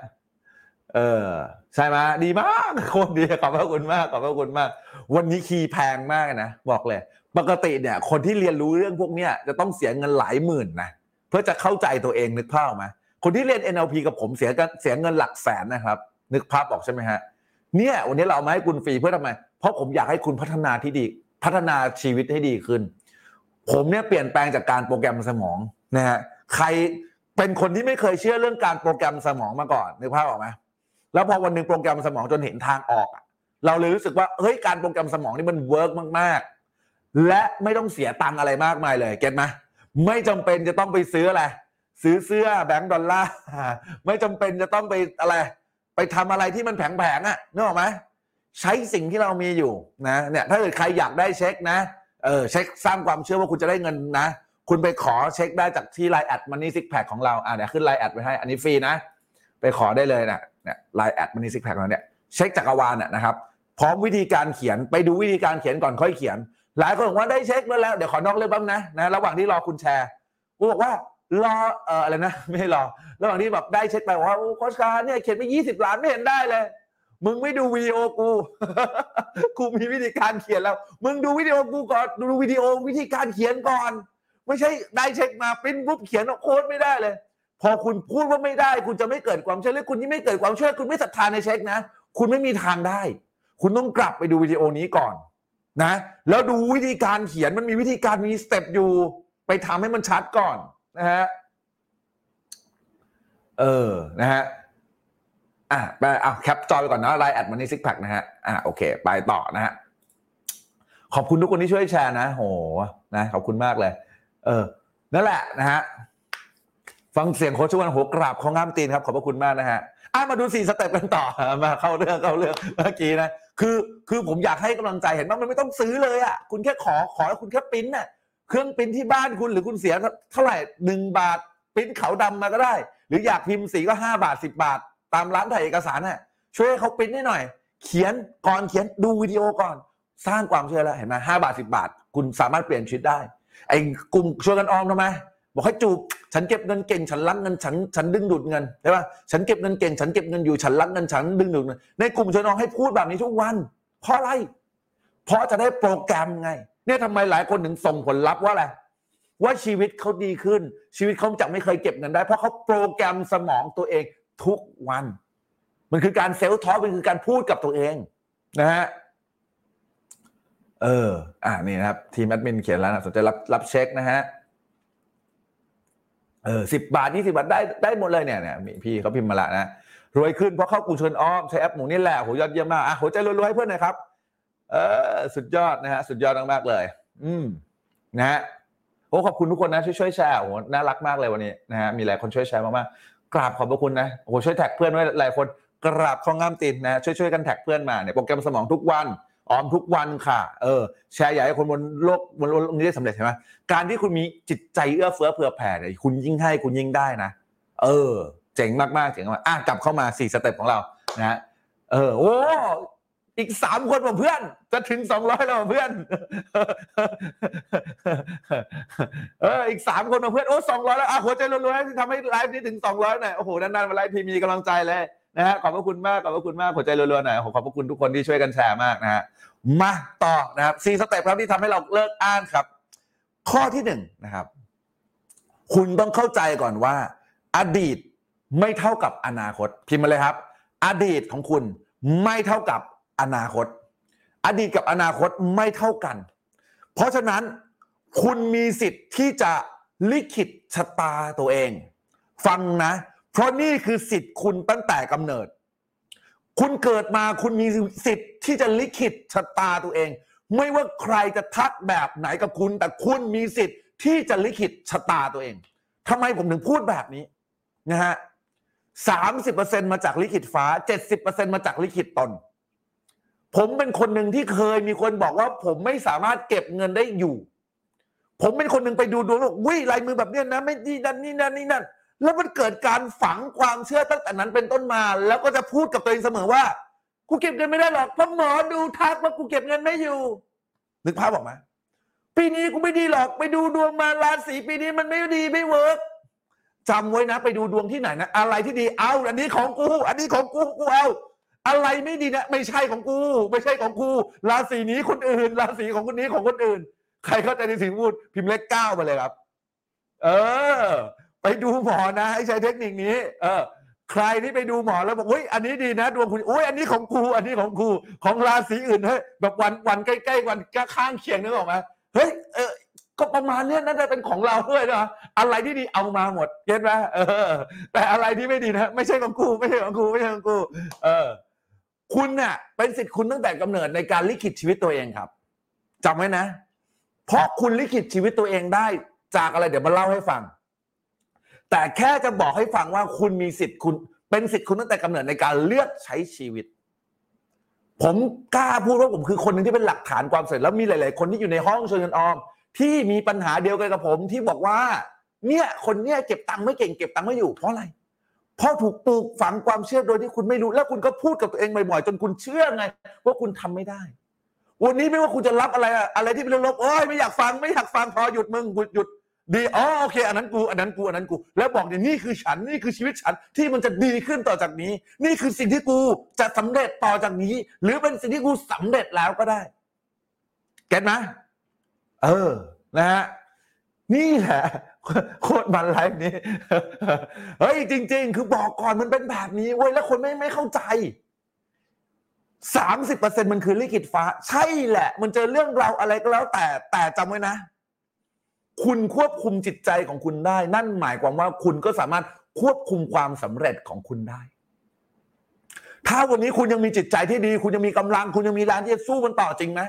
เออใช่ไหมดีมากโคนดีขอบพระคุณมากขอบพระคุณมาก วันนี้คีย์แพงมากนะบอกเลย ปกติเนี่ย คนที่เรียนรู้เรื่องพวกเนี้ยจะต้องเสียเงินหลายหมื่นนะเพื่อจะเข้าใจตัวเองนึกภาพไหมคนที่เรียน NLP กับผมเสียกันเสียเงินหลักแสนนะครับ นึกภาพออกใช่ไหมฮะเนี่ยวันนี้เราเอามาให้คุณฟรีเพื่อทำไม เพราะผมอยากให้คุณพัฒนาที่ดี พัฒนาชีวิตให้ดีขึ้น ผมเนี่ยเปลี่ยนแปลงจากการโปรแกรมสมองนะฮะใครเป็นคนที่ไม่เคยเชื่อเรื่องการโปรแกรมสมองมาก่อนนึกภาพออกไหม แล้วพอวันหนึ่งโปรแกรมสมองจนเห็นทางออก เราเลยรู้สึกว่าเฮ้ยการโปรแกรมสมองนี่มัน work มากๆ และไม่ต้องเสียตังอะไรมากมายเลย get ไหมไม่จำเป็นจะต้องไปซื้ออะไรซื้อเสื้อแบงก์ดอลลาร์ไม่จำเป็นจะต้องไปอะไร ไปทำอะไรที่มันแพงๆอะนึกออกไหมใช้สิ่งที่เรามีอยู่นะเนี่ยถ้าเกิดใครอยากได้เช็คนะเออเช็คสร้างความเชื่อว่าคุณจะได้เงินนะ คุณไปขอเช็คได้จากที่ LINE@ Money Sixpack ของเราอ่าเดี๋ยวขึ้น LINE@ ไว้ให้อันนี้ฟรีนะ ไปขอได้เลยนะ เนี่ย LINE@ Money Sixpack เราเนี่ยเช็คจักรวาลน่ะนะครับพร้อมวิธีการเขียนไปดูวิธีการเขียนก่อนค่อยเขียน หลายคนบอกว่าได้เช็คมาแล้วเดี๋ยวขอนอกเรื่องแป๊บนะนะระหว่างที่รอคุณแชร์กูบอกว่ารอเอ่ออะไรนะไม่รอระหว่างที่แบบได้เช็คไปบอกว่าโอ้โค้ชการเนี่ยเขียนไปยี่สิบล้านไม่เห็นได้เลย มึงไม่ดูวิดีโอกูกูมีวิธีการเขียนแล้ว มึงดูวิดีโอกูก่อนดูวิดีโอวิธีการเขียนก่อน ไม่ใช่ได้เช็คมาปิ้นปุ๊บเขียนโค้ชไม่ได้เลย พอคุณพูดว่าไม่ได้ คุณจะไม่เกิดความเชื่อหรือคุณที่ไม่เกิดความเชื่อคุณไม่ศรัทธาในเช็คนะ คุณไม่มีทางได้ คุณต้องกลับไปดูวิดีโอนี้ก่อนนะ แล้วดูวิธีการเขียนมันมีวิธีการมีสเต็ปอยู่ ไปทำให้มันชัดก่อนนะฮะเออนะฮะอะไปอะแคปจอไปก่อนนะ LINE@ Money Sixpack นะฮะอะโอเค ไปต่อนะฮะขอบคุณทุกคนที่ช่วยแชร์นะโหนะขอบคุณมากเลย เออนั่นแหละนะฮะ ฟังเสียงโค้ชชวันโหกราบของงามตีนครับ ขอบพระคุณมากนะฮะอะมาดูสี่สเต็ปกันต่อมาเข้าเรื่องเข้าเรื่องเมื่อกี้นะคือคือผมอยากให้กำลังใจเห็นว่ามันไม่ต้องซื้อเลยอะคุณแค่ขอขอแล้วคุณแค่ปิ้นน่ะเครื่องปิ้นที่บ้านคุณหรือคุณเสียเท่าไหร่หนึ่งบาทปิ้นขาวดำมาก็ได้ หรืออยากพิมพ์สีก็ห้าบาทสิบบาท ตามร้านถ่ายเอกสารน่ะช่วยเขาปิ้นให้หน่อย เขียนก่อนเขียนดูวิดีโอก่อน สร้างความเชื่อแล้วเห็นไหมห้าบาทสิบาท คุณสามารถเปลี่ยนชีวิตได้ไอ้กลุ่มช่วยกันออมทำไม บอกให้จูบฉันเก็บเงินเก่งฉันรักเงินฉันฉันดึงดูดเงินใช่ป่ะฉันเก็บเงินเก่งฉันเก็บเงินอยู่ฉันรักเงินฉันดึงดูดเงินในกลุ่มช่วยน้องให้พูดแบบนี้ทุกวัน เพราะอะไร เพราะจะได้โปรแกรมไง เนี่ยทำไมหลายคนถึงส่งผลลัพธ์ว่าอะไรว่าชีวิตเขาดีขึ้น ชีวิตเขาจะไม่เคยเก็บเงินได้ เพราะเขาโปรแกรมสมองตัวเองทุกวัน มันคือการ self-talk มันคือการพูดกับตัวเองนะฮะเออ อ่านี่นะครับ ทีมแอดมินเขียนแล้วนะสนใจรับรับเช็คนะฮะ เออสิบบาทยี่สิบบาทได้ได้หมดเลยเนี่ยเนี่ยมีพี่เขาพิมพ์มาละนะรวยขึ้นเพราะเข้ากลุ่มชวนออมใช้แอปหมูนี่แหละโหยอดเยี่ยมมากอะหัวใจรวยๆให้เพื่อนหน่อยครับ เออ สุดยอดนะฮะสุดยอดมากๆเลย อืมนะฮะโอ้ขอบคุณทุกคนนะช่วยช่วยแชร์โหน่ารักมากเลยวันนี้นะฮะมีหลายคนช่วยแชร์มากๆกราบขอบพระคุณนะโอ้โหช่วย tag เพื่อนไว้หลายคนกราบข้องงามตินนะช่วยช่วยกัน tag เพื่อนมาเนี่ยโปรแกรมสมองทุกวัน ออมทุกวันค่ะ เออ แชร์อยากให้คนบนโลกบนโลกนี้ได้สำเร็จใช่ไหมการที่คุณมีจิตใจเอื้อเฟื้อเผื่อแผ่เนี่ยคุณยิ่งให้คุณยิ่งได้นะ เออ เจ๋งมากๆเจ๋งมากอะกลับเข้ามาสี่ step ของเรานะฮะเออโอ้อีกสามคนผมเพื่อน จะถึงสองร้อยแล้วเพื่อน เอออีกสามคนมาเพื่อนโอ้สองร้อยแล้วอะหัวใจรัวๆที่ทำให้ไลฟ์นี้ถึงสองร้อยหน่อยโอ้โหนานๆมาไลฟ์ทีมีกำลังใจเลยนะฮะขอบพระคุณมากขอบพระคุณมากหัวใจรัวๆหน่อยโอ้ขอบพระคุณทุกคนที่ช่วยกันแชร์มากนะฮะ มาต่อนะครับสี่สเต็ปครับที่ทำให้เราเลิกอ้านครับ ข้อที่หนึ่งนะครับ คุณต้องเข้าใจก่อนว่า อดีตไม่เท่ากับอนาคต พิมพ์มาเลยครับ อดีตของคุณไม่เท่ากับอนาคต อดีตกับอนาคตไม่เท่ากัน เพราะฉะนั้นคุณมีสิทธิ์ที่จะลิขิตชะตาตัวเอง ฟังนะ เพราะนี่คือสิทธิ์คุณตั้งแต่กำเนิด คุณเกิดมาคุณมีสิทธิ์ที่จะลิขิตชะตาตัวเอง ไม่ว่าใครจะทักแบบไหนกับคุณ แต่คุณมีสิทธิ์ที่จะลิขิตชะตาตัวเองทำไมผมถึงพูดแบบนี้นะฮะสามสิบเปอร์เซ็นมาจากลิขิตฟ้าเจ็ดสิบเปอร์เซ็นมาจากลิขิตตน ผมเป็นคนหนึ่งที่เคยมีคนบอกว่า ผมไม่สามารถเก็บเงินได้อยู่ ผมเป็นคนหนึ่งไปดูดวงแล้วบอกว่าลายมือแบบเนี้ยนะ ไม่ดีนั่นนี่นั่นนี่นั่น แล้วมันเกิดการฝังความเชื่อตั้งแต่นั้นเป็นต้นมา แล้วก็จะพูดกับตัวเองเสมอว่า กูเก็บเงินไม่ได้หรอกเพราะหมอดูทักว่ากูเก็บเงินไม่อยู่ นึกภาพออกไหมปีนี้กูไม่ดีหรอก ไปดูดวงมาราศีปีนี้มันไม่ดีไม่ work จำไว้นะ ไปดูดวงที่ไหนนะ อะไรที่ดีเอา อันนี้ของกู อันนี้ของกูกูเอาอะไรไม่ดีนะไม่ใช่ของกู ไม่ใช่ของกูราศีนี้คนอื่นราศีของคนนี้ของคนอื่น ใครเข้าใจในสิ่งพูดพิมพ์เลขเก้ามาเลยครับ เออ ไปดูหมอนะให้ใช้เทคนิคนี้ เออ ใครที่ไปดูหมอแล้วบอกเฮ้ยอันนี้ดีนะดวงคุณโอ้ยอันนี้ของกูอันนี้ของกูของราศีอื่นเฮ้ยแบบวันวันใกล้ๆวันข้างเคียงนึกออกไหมเฮ้ยเออก็ประมาณเนี้ยน่าจะเป็นของเราด้วยนะอะไรที่ดีเอามาหมดเก็ตไหมเออ แต่อะไรที่ไม่ดีนะไม่ใช่ของกูไม่ใช่ของกูไม่ใช่ของกูเออ คุณเน่ะ เป็นสิทธิ์คุณตั้งแต่กำเนิดในการลิขิตชีวิตตัวเองครับจำไว้นะ เพราะคุณลิขิตชีวิตตัวเองได้ จากอะไรเดี๋ยวมาเล่าให้ฟัง แต่แค่จะบอกให้ฟังว่าคุณมีสิทธิ์คุณ เป็นสิทธิ์คุณตั้งแต่กำเนิดในการเลือกใช้ชีวิต ผมกล้าพูดว่าผมคือคนหนึ่งที่เป็นหลักฐานความสำเร็จแล้วมีหลาย ๆ คนที่อยู่ในห้องชวนกันออม ที่มีปัญหาเดียวกันกับผมที่บอกว่า เนี่ยคนเนี่ยเก็บตังค์ไม่เก่งเก็บตังค์ไม่อยู่เพราะอะไรเพราะถูกปลูกฝังความเชื่อโดยที่คุณไม่รู้ แล้วคุณก็พูดกับตัวเองบ่อยๆจนคุณเชื่อไงว่าคุณทำไม่ได้ วันนี้ไม่ว่าคุณจะรับอะไรอะอะไรที่เป็นลบโอ้ยไม่อยากฟังไม่อยากฟังพอหยุดมึงหยุดหยุด ดีอ๋อโอเค อันนั้นกูอันนั้นกูอันนั้นกู แล้วบอกเนี่ยนี่คือฉันนี่คือชีวิตฉันที่มันจะดีขึ้นต่อจากนี้ นี่คือสิ่งที่กูจะสำเร็จต่อจากนี้ หรือเป็นสิ่งที่กูสำเร็จแล้วก็ได้ เก็ตไหมเออนะฮะนี่แหละโคตรมันไลฟ์นี้เฮ้ยจริง ๆ คือบอกก่อนมันเป็นแบบนี้เว้ยแล้วคนไม่ไม่เข้าใจสามสิบเปอร์เซ็นมันคือลิขิตฟ้า ใช่แหละ มันเจอเรื่องราวอะไรก็แล้วแต่แต่จำไว้นะ คุณควบคุมจิตใจของคุณได้ นั่นหมายความว่าคุณก็สามารถควบคุมความสำเร็จของคุณได้ ถ้าวันนี้คุณยังมีจิตใจที่ดี คุณยังมีกำลัง คุณยังมีแรงที่จะสู้มันต่อจริงไหม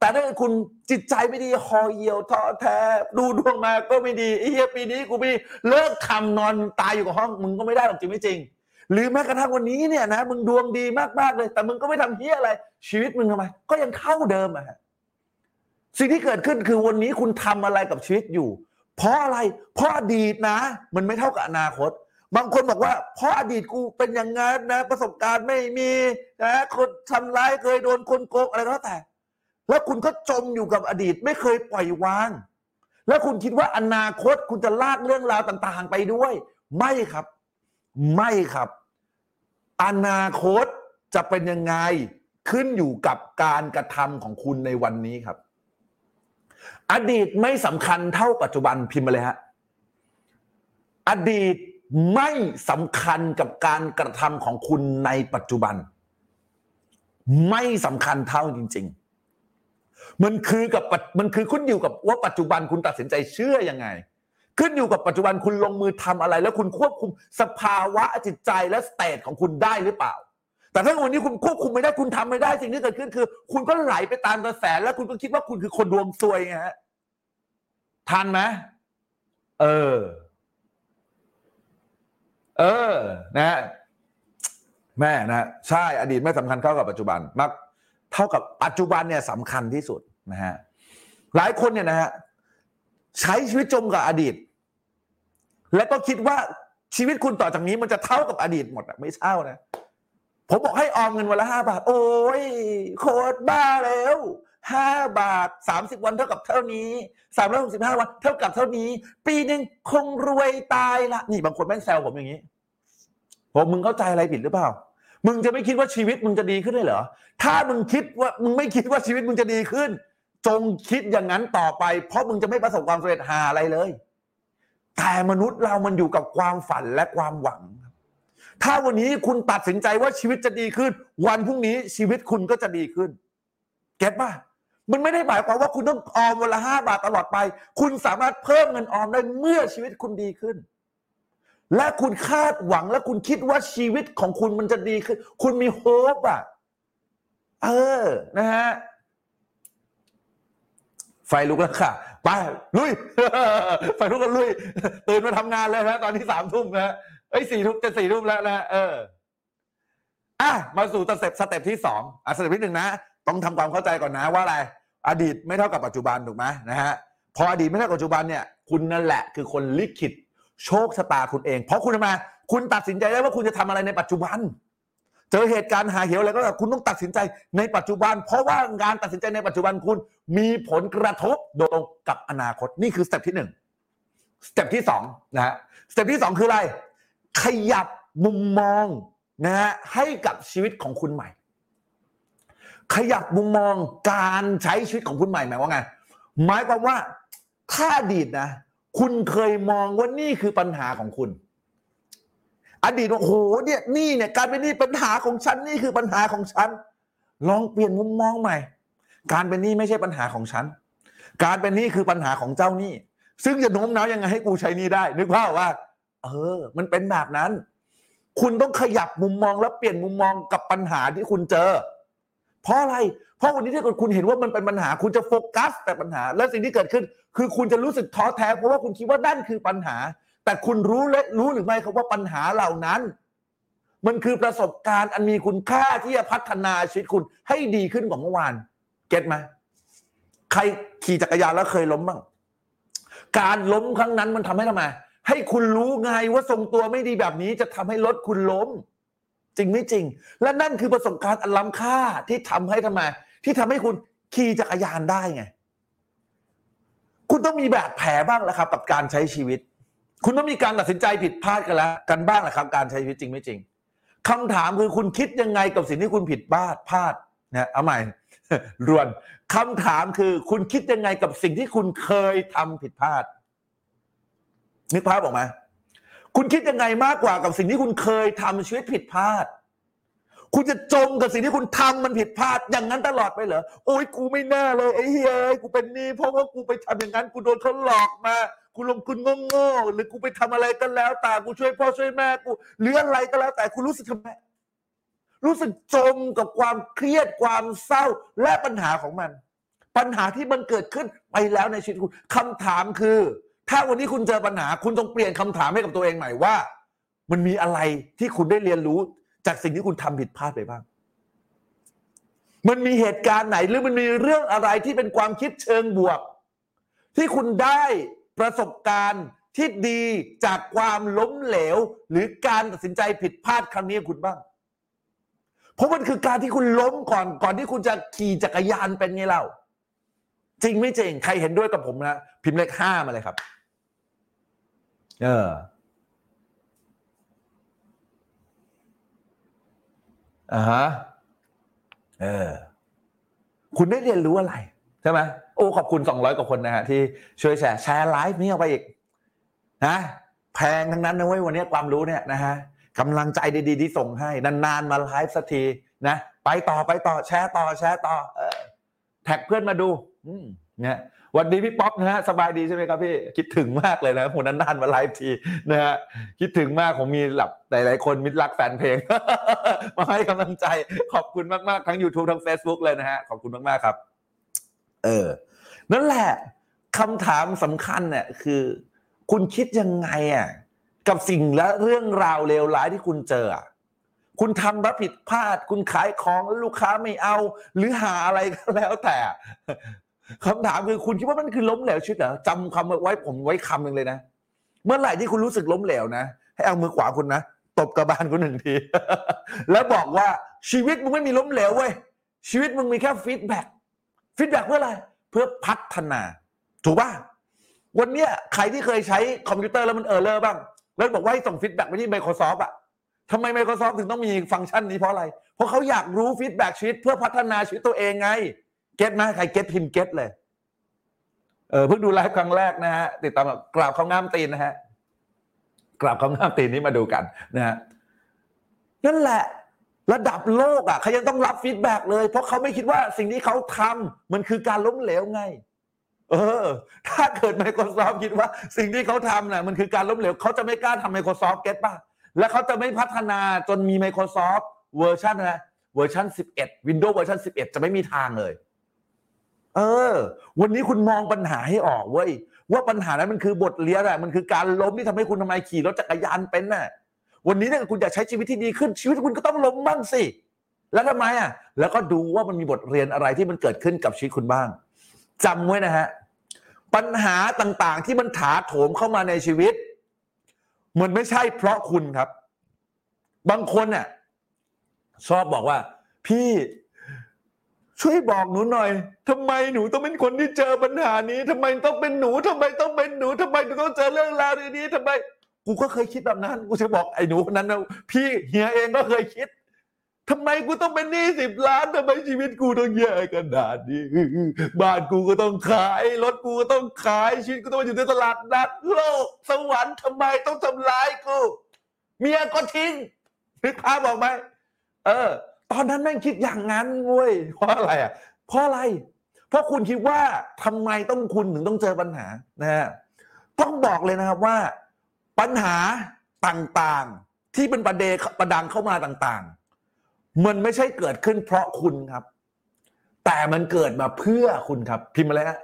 แต่ถ้าคุณจิตใจไม่ดีคอเหี่ยวท้อแท้ดูดวงมาก็ไม่ดีไอ้เฮียปีนี้กูไม่ดีเลิกทำนอนตายอยู่กับห้องมึงก็ไม่ได้หรอกจริงไม่จริง หรือแม้กระทั่งวันนี้เนี่ยนะมึงดวงดีมากๆเลย แต่มึงก็ไม่ทำเฮียอะไร ชีวิตมึงทำไม ก็ยังเข้าเดิมอะ สิ่งที่เกิดขึ้นคือวันนี้คุณทำอะไรกับชีวิตอยู่ เพราะอะไร เพราะอดีตนะ มันไม่เท่ากับอนาคต บางคนบอกว่า เพราะอดีตกูเป็นอย่างงั้นนะ ประสบการณ์ไม่มีนะคนทำร้ายเคยโดนคนโกงอะไรก็แล้วแต่ แล้วคุณก็จมอยู่กับอดีตไม่เคยปล่อยวาง แล้วคุณคิดว่าอนาคตคุณจะลากเรื่องราวต่างๆ ไปด้วย ไม่ครับ ไม่ครับ อนาคตจะเป็นยังไงขึ้นอยู่กับการกระทำของคุณในวันนี้ครับ อดีตไม่สำคัญเท่าปัจจุบันพิมพ์มาเลยฮะอดีตไม่สำคัญกับการกระทำของคุณในปัจจุบัน ไม่สำคัญเท่าจริง ๆ มันคือกับปัจมันคือขึ้นอยู่กับว่าปัจจุบันคุณตัดสินใจเชื่อยังไง ขึ้นอยู่กับปัจจุบันคุณลงมือทำอะไร แล้วคุณควบคุมสภาวะจิตใจและสเตตของคุณได้หรือเปล่า แต่ถ้าวันนี้คุณควบคุมไม่ได้คุณทำไม่ได้สิ่งที่เกิดขึ้นคือ คุณก็ไหลไปตามกระแสแล้วคุณก็คิดว่าคุณคือคนดวงซวยไงฮะทันไหมเออ เออ นะฮะแม่นะใช่อดีตไม่สำคัญเท่ากับปัจจุบันมากเท่ากับปัจจุบันเนี่ยสำคัญที่สุดนะฮะหลายคนเนี่ยนะฮะใช้ชีวิตจมกับอดีต แล้วก็คิดว่าชีวิตคุณต่อจากนี้มันจะเท่ากับอดีตหมดไม่เท่านะ ผมบอกให้ออมเงินวันละห้าบาท โอ้ยโคตรบ้าแล้วห้าบาทสามสิบวันเท่ากับเท่านี้สามร้อยหกสิบห้าวันเท่ากับเท่านี้ ปีหนึ่งคงรวยตายละนี่บางคนแม่งแซวผมอย่างนี้ผมมึงเข้าใจอะไรผิดหรือเปล่า มึงจะไม่คิดว่าชีวิตมึงจะดีขึ้นเลยเหรอ ถ้ามึงคิดว่ามึงไม่คิดว่าชีวิตมึงจะดีขึ้น จงคิดอย่างนั้นต่อไป เพราะมึงจะไม่ประสบความสำเร็จหาอะไรเลย แต่มนุษย์เรามันอยู่กับความฝันและความหวัง ถ้าวันนี้คุณตัดสินใจว่าชีวิตจะดีขึ้น วันพรุ่งนี้ชีวิตคุณก็จะดีขึ้น เก็ตป่ะมันไม่ได้หมายความว่าคุณต้องออมวันละห้าบาทตลอดไป คุณสามารถเพิ่มเงินออมได้เมื่อชีวิตคุณดีขึ้น และคุณคาดหวังและคุณคิดว่าชีวิตของคุณมันจะดีขึ้น คุณมีโฮปอะ เออ นะฮะ ไฟลุกแล้วค่ะ ไป ลุย ไฟลุกกันลุย ตื่นมาทำงานเลยนะตอนที่สามทุ่มนะ เอ้ยสี่ทุ่มจะสี่ทุ่มแล้วนะเอออะมาสู่ step step ที่สองอะ step ที่หนึ่งนะ ต้องทำความเข้าใจก่อนนะว่าอะไร อดีตไม่เท่ากับปัจจุบันถูกไหมนะฮะพออดีตไม่เท่ากับปัจจุบันเนี่ย คุณนั่นแหละคือคนลิขิตโชคชะตาคุณเอง เพราะคุณทำไมคุณตัดสินใจได้ว่าคุณจะทำอะไรในปัจจุบัน เจอเหตุการณ์ห่าเหวอะไรก็แล้วคุณต้องตัดสินใจในปัจจุบัน เพราะว่าการตัดสินใจในปัจจุบันคุณมีผลกระทบโดยตรงกับอนาคตนี่คือ step ที่หนึ่ง step ที่สองนะฮะ step ที่สองคืออะไร ขยับมุมมองนะฮะให้กับชีวิตของคุณใหม่ ขยับมุมมองการใช้ชีวิตของคุณใหม่หมายว่าไงหมายความว่าถ้าอดีตนะ คุณเคยมองว่านี่คือปัญหาของคุณ อดีตว่าโอ้โหเนี่ยนี่เนี่ยการเป็นนี้ปัญหาของฉันนี่คือปัญหาของฉัน ลองเปลี่ยนมุมมองใหม่ การเป็นนี้ไม่ใช่ปัญหาของฉัน การเป็นนี้คือปัญหาของเจ้านี้ซึ่งจะโน้มน้าวยังไงให้กูใช้นี้ได้ นึกภาพว่า เออ มันเป็นแบบนั้น คุณต้องขยับมุมมองและเปลี่ยนมุมมองกับปัญหาที่คุณเจอ เพราะอะไร เพราะวันนี้ถ้าเกิดคุณเห็นว่ามันเป็นปัญหา คุณจะโฟกัสแต่ปัญหา และสิ่งที่เกิดขึ้น คือคุณจะรู้สึกท้อแท้ เพราะว่าคุณคิดว่านั่นคือปัญหา แต่คุณรู้และรู้หรือไม่ครับว่าปัญหาเหล่านั้น มันคือประสบการณ์อันมีคุณค่าที่จะพัฒนาชีวิตคุณให้ดีขึ้นกว่าเมื่อวาน เก็ตไหมใครขี่จักรยานแล้วเคยล้มบ้าง การล้มครั้งนั้นมันทำให้ทำไม ให้คุณรู้ไงว่าทรงตัวไม่ดีแบบนี้จะทำให้รถคุณล้ม จริงไม่จริง และนั่นคือประสบการณ์อันล้ำค่าที่ทำให้ทำไม ที่ทำให้คุณขี่จักรยานได้ไง คุณต้องมีแบบแผลบ้างแล้วครับกับการใช้ชีวิต คุณต้องมีการตัดสินใจผิดพลาดกันแล้ว กันบ้างแหละครับ การใช้ชีวิตจริงไม่จริงคำถามคือคุณคิดยังไงกับสิ่งที่คุณผิดพลาดพลาดนะเอาใหม่รวนคำถามคือคุณคิดยังไงกับสิ่งที่คุณเคยทำผิดพลาด นึกภาพออกไหมคุณคิดยังไงมากกว่ากับสิ่งที่คุณเคยทำชีวิตผิดพลาด คุณจะจมกับสิ่งที่คุณทำมันผิดพลาด อย่างนั้นตลอดไปเหรอโอ้ยกูไม่น่าเลยไอ้เฮ้ยกูเป็นนี้เพราะว่ากูไปทำอย่างนั้นกูโดนเขาหลอกมากูลงทุนโง่ๆหรือกูไปทำอะไรก็แล้วแต่กูช่วยพ่อช่วยแม่กูหรืออะไรก็แล้วแต่คุณรู้สึกทำไมรู้สึกจมกับความเครียดความเศร้าและปัญหาของมัน ปัญหาที่มันเกิดขึ้นไปแล้วในชีวิตคุณคำถามคือ ถ้าวันนี้คุณเจอปัญหา คุณต้องเปลี่ยนคำถามให้กับตัวเองใหม่ว่า มันมีอะไรที่คุณได้เรียนรู้จากสิ่งที่คุณทำผิดพลาดไปบ้าง มันมีเหตุการณ์ไหนหรือมันมีเรื่องอะไรที่เป็นความคิดเชิงบวก ที่คุณได้ประสบการณ์ที่ดีจากความล้มเหลว หรือการตัดสินใจผิดพลาดครั้งนี้คุณบ้าง เพราะมันคือการที่คุณล้มก่อนก่อนที่คุณจะขี่จักรยานเป็นไงเล่าจริงไม่จริง ใครเห็นด้วยกับผมนะ พิมพ์เลขห้ามาเลยครับ เออ อ่าฮะ เออ คุณได้เรียนรู้อะไร ใช่ไหมโอ้ ขอบคุณ 200 กว่าคนนะฮะ ที่ช่วยแชร์แชร์ไลฟ์นี้ออกไปอีก นะ แพงทั้งนั้นนะเว้ยวันนี้ความรู้เนี่ยนะฮะกำลังใจดีๆที่ส่งให้ นานๆ มาไลฟ์สักทีนะ ไปต่อไปต่อแชร์ต่อแชร์ต่อ เออ tag เพื่อนมาดู อืมเนี่ย หวัดดีพี่ป๊อปนะฮะสบายดีใช่ไหมครับพี่คิดถึงมากเลยนะผมนานๆมาไลฟ์ทีนะฮะคิดถึงมากผมมีแบบหลายๆคนมิตรรักแฟนเพลง มาให้กำลังใจขอบคุณมากๆทั้ง YouTube ทั้ง Facebook เลยนะฮะขอบคุณมากๆครับ เออ นั่นแหละคำถามสำคัญเนี่ยคือ คุณคิดยังไงอะกับสิ่งและเรื่องราวเลวร้ายที่คุณเจอ คุณทำรับผิดพลาด คุณขายของแล้วลูกค้าไม่เอา หรือหาอะไรก็แล้วแต่ คำถามคือคุณคิดว่ามันคือล้มเหลวชีวิตเหรอจำคำไว้ผมไว้คำหนึ่งเลยนะ เมื่อไหร่ที่คุณรู้สึกล้มเหลวนะ ให้เอามือขวาคุณนะตบกระบาลคุณหนึ่งที แล้วบอกว่าชีวิตมึงไม่มีล้มเหลวเว้ยชีวิตมึงมีแค่ feedback feedback เพื่ออะไร เพื่อพัฒนา ถูกป่ะวันเนี้ยใครที่เคยใช้คอมพิวเตอร์แล้วมัน error บ้าง แล้วบอกว่าให้ส่ง feedback ไปที่ Microsoft อะทำไม Microsoft ถึงต้องมีฟังก์ชันนี้เพราะอะไร เพราะเขาอยากรู้ feedback ชีวิตเพื่อพัฒนาชีวิตตัวเองไง get ไหมใคร get พิมพ์ get เลยเออเพิ่งดูไลฟ์ครั้งแรกนะฮะติดตามแบบกราบเขาง่ามตีนนะฮะกราบเขาง่ามตีนนี้มาดูกันนะฮะนั่นแหละระดับโลกอะเขายังต้องรับ feedback เลย เพราะเขาไม่คิดว่าสิ่งที่เขาทำมันคือการล้มเหลวไง เออ ถ้าเกิด Microsoft คิดว่า สิ่งที่เขาทำน่ะมันคือการล้มเหลวเขาจะไม่กล้าทำ Microsoft get ป่ะ และเขาจะไม่พัฒนาจนมี Microsoft เวอร์ชันนะเวอร์ชัน11 Windows เวอร์ชัน11 จะไม่มีทางเลย เออ วันนี้คุณมองปัญหาให้ออกเว้ยว่าปัญหานั้นมันคือบทเรียนอะมันคือการล้มที่ทำให้คุณทำไมขี่รถจักรยานเป็นน่ะ วันนี้ถ้าคุณอยากใช้ชีวิตที่ดีขึ้นชีวิตคุณก็ต้องล้มบ้างสิ แล้วทำไมอะแล้วก็ดูว่ามันมีบทเรียนอะไรที่มันเกิดขึ้นกับชีวิตคุณบ้างจำไว้นะฮะปัญหาต่างๆที่มันถาโถมเข้ามาในชีวิต มันไม่ใช่เพราะคุณครับ บางคนเนี่ยชอบบอกว่า พี่ ช่วยบอกหนูหน่อยทำไมหนูต้องเป็นคนที่เจอปัญหานี้ทำไมต้องเป็นหนูทำไมต้องเป็นหนูทำไมหนูต้องเจอเรื่องราวนี้ทำไม กูก็เคยคิดแบบนั้น กูจะบอกไอ้หนูคนนั้นนะพี่เฮียเองก็เคยคิดทำไมกูต้องเป็นหนี้สิบล้านทำไมชีวิตกูต้องแย่ขนาดนี้บ้านกูก็ต้องขายรถกูก็ต้องขายชีวิตกูต้องมาอยู่ในตลาดนัดโลกสวรรค์ทำไมต้องทำร้ายกูเมียก็ทิ้งนึกภาพบอกไหมเออ ตอนนั้นแม่งคิดอย่างนั้นเว้ยเพราะอะไรอะเพราะอะไร เพราะคุณคิดว่าทำไมต้องคุณถึงต้องเจอปัญหานะฮะต้องบอกเลยนะครับว่าปัญหาต่างๆที่เป็นประเดประดังเข้ามาต่างๆ มันไม่ใช่เกิดขึ้นเพราะคุณครับ แต่มันเกิดมาเพื่อคุณครับ พิมพ์มาเลยฮะ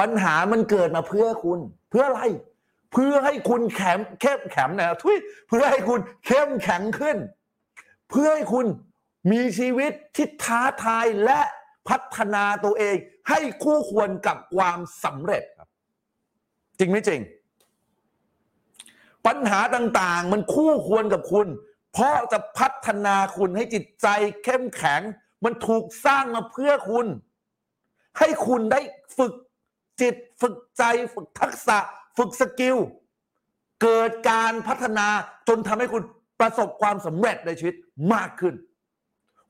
ปัญหามันเกิดมาเพื่อคุณ เพื่ออะไร เพื่อให้คุณแข็งเข้มแข็งนะทุยเพื่อให้คุณเข้มแข็งขึ้น เพื่อให้คุณ มีชีวิตที่ท้าทายและพัฒนาตัวเอง ให้คู่ควรกับความสำเร็จครับ จริงไหมจริง ปัญหาต่างๆ มันคู่ควรกับคุณ เพราะจะพัฒนาคุณให้จิตใจเข้มแข็ง มันถูกสร้างมาเพื่อคุณ ให้คุณได้ฝึกจิตฝึกใจฝึกทักษะ ฝึกสกิล เกิดการพัฒนาจนทำให้คุณประสบความสำเร็จในชีวิตมากขึ้น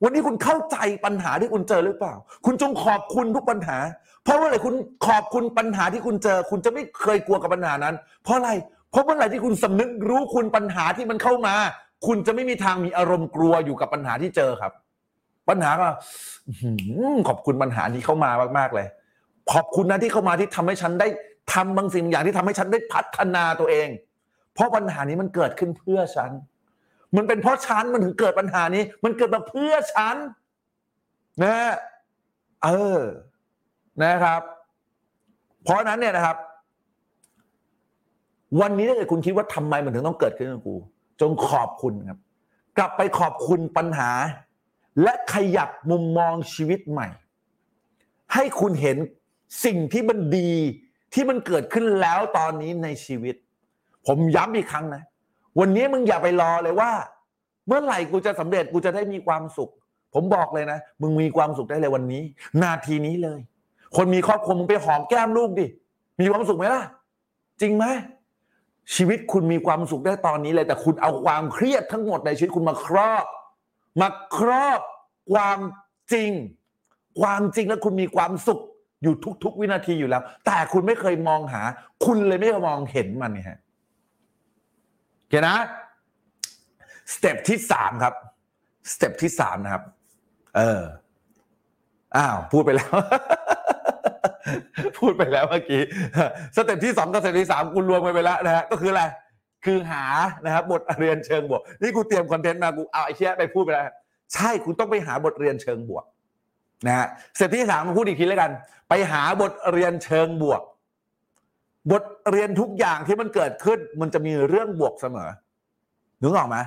วันนี้คุณเข้าใจปัญหาที่คุณเจอหรือเปล่า คุณจงขอบคุณทุกปัญหา เพราะว่าอะไรคุณขอบคุณปัญหาที่คุณเจอ คุณจะไม่เคยกลัวกับปัญหานั้น เพราะอะไรเพราะเมื่อไหร่ที่คุณสำนึกรู้คุณปัญหาที่มันเข้ามา คุณจะไม่มีทางมีอารมณ์กลัวอยู่กับปัญหาที่เจอครับ ปัญหาก็ขอบคุณปัญหาที่เข้ามามากๆเลย ขอบคุณนะที่เข้ามาที่ทำให้ฉันได้ทำบางสิ่งอย่างที่ทำให้ฉันได้พัฒนาตัวเอง เพราะปัญหานี้มันเกิดขึ้นเพื่อฉัน มันเป็นเพราะฉันมันถึงเกิดปัญหานี้ มันเกิดมาเพื่อฉันนะเออนะครับ เพราะนั้นเนี่ยนะครับ วันนี้ถ้าเกิดคุณคิดว่าทำไมมันถึงต้องเกิดขึ้นกับกู จงขอบคุณครับ กลับไปขอบคุณปัญหา และขยับมุมมองชีวิตใหม่ ให้คุณเห็นสิ่งที่มันดีที่มันเกิดขึ้นแล้วตอนนี้ในชีวิต ผมย้ำอีกครั้งนะ วันนี้มึงอย่าไปรอเลยว่า เมื่อไหร่กูจะสำเร็จกูจะได้มีความสุข ผมบอกเลยนะ มึงมีความสุขได้เลยวันนี้ นาทีนี้เลย คนมีครอบครัวมึงไปหอมแก้มลูกดิมีความสุขไหมล่ะ จริงไหมชีวิตคุณมีความสุขได้ตอนนี้เลย แต่คุณเอาความเครียดทั้งหมดในชีวิตคุณมาครอบ มาครอบความจริง ความจริงแล้วคุณมีความสุขอยู่ทุก ๆ วินาทีอยู่แล้ว แต่คุณไม่เคยมองหา คุณเลยไม่เคยมองเห็นมันเนี่ยฮะ เคนะ step ที่สามครับ step ที่สามนะครับ เอออ้าวพูดไปแล้ว พูดไปแล้วเมื่อกี้ step ที่สองกับ step ที่สามคุณรวมกันไปแล้วนะฮะก็คืออะไรคือหานะครับบทเรียนเชิงบวก นี่กูเตรียม content มากูเอาไอ้เชี่ยไปพูดไปแล้วใช่คุณต้องไปหาบทเรียนเชิงบวกนะฮะ step ที่สามมาพูดอีกทีแล้วกัน ไปหาบทเรียนเชิงบวก บทเรียนทุกอย่างที่มันเกิดขึ้น มันจะมีเรื่องบวกเสมอนึกออกไหม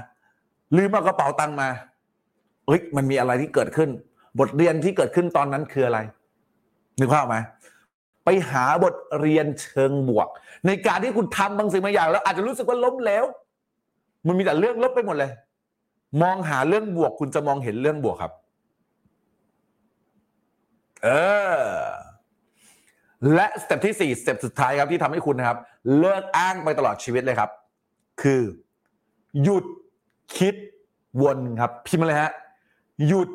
ลืมเอากระเป๋าตังค์มาเฮ้ยมันมีอะไรที่เกิดขึ้น บทเรียนที่เกิดขึ้นตอนนั้นคืออะไรนึกภาพไหมไปหาบทเรียนเชิงบวก ในการที่คุณทำบางสิ่งบางอย่าง แล้วอาจจะรู้สึกว่าล้มเหลวมันมีแต่เรื่องลบไปหมดเลย มองหาเรื่องบวก คุณจะมองเห็นเรื่องบวกครับ เออ และสเต็ปที่สี่สเต็ปสุดท้ายครับที่ทำให้คุณนะครับ เลิกอ้างไปตลอดชีวิตเลยครับ คือ หยุดคิดวนครับพิมพ์มาเลยฮะหยุด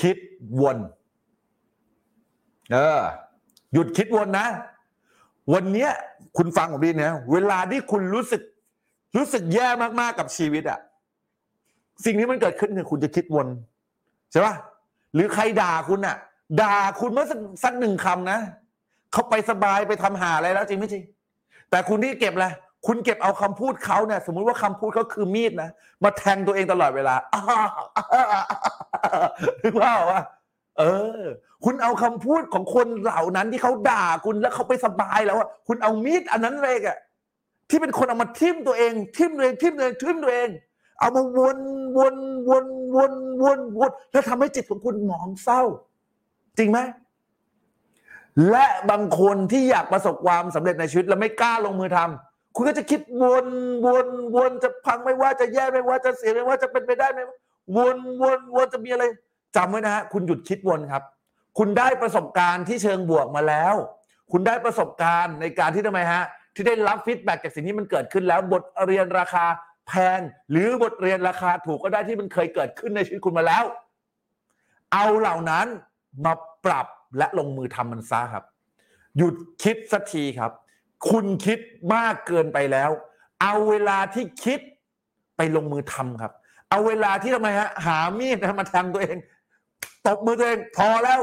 คิดวนเออหยุดคิดวนนะ วันเนี้ยคุณฟังผมดีนะเวลาที่คุณรู้สึก รู้สึกแย่มากๆกับชีวิตอะสิ่งที่มันเกิดขึ้นคือคุณจะคิดวนใช่ปะหรือใครด่าคุณอะด่าคุณเมื่อสักสักหนึ่งคำนะ เขาไปสบายไปทำหาอะไรแล้วจริงไม่จริง แต่คุณที่เก็บอะไรคุณเก็บเอาคำพูดเขาเนี่ย สมมุติว่าคำพูดเขาคือมีดนะมาแทงตัวเองตลอดเวลานึกว่าว่าเออ คุณเอาคำพูดของคนเหล่านั้นที่เขาด่าคุณแล้วเขาไปสบายแล้วอะคุณเอามีดอันนั้นเลยอะที่เป็นคนเอามาทิ่มตัวเองทิ่มตัวเองทิ่มตัวเองทิ่มตัวเอง เอามาวนวนวนวนวนวนแล้วทำให้จิตของคุณหมองเศร้า จริงไหม และบางคนที่อยากประสบความสำเร็จในชีวิตแล้วไม่กล้าลงมือทำคุณก็จะคิดวนวนวนจะพังไม่ว่าจะแย่ไม่ว่าจะเสียไม่ว่าจะเป็นไปได้ไหมวนวนวนจะมีอะไรจำไว้นะฮะคุณหยุดคิดวนครับ คุณได้ประสบการณ์ที่เชิงบวกมาแล้ว คุณได้ประสบการณ์ในการที่ทำไมฮะที่ได้รับฟีดแบ็กจากสิ่งที่มันเกิดขึ้นแล้วบทเรียนราคาแพงหรือบทเรียนราคาถูกก็ได้ที่มันเคยเกิดขึ้นในชีวิตคุณมาแล้ว เอาเหล่านั้นมาปรับ และลงมือทำมันซะครับ หยุดคิดสักทีครับ คุณคิดมากเกินไปแล้ว เอาเวลาที่คิดไปลงมือทำครับ เอาเวลาที่ทำไมฮะหามีดมาแทงตัวเองตบมือตัวเองพอแล้ว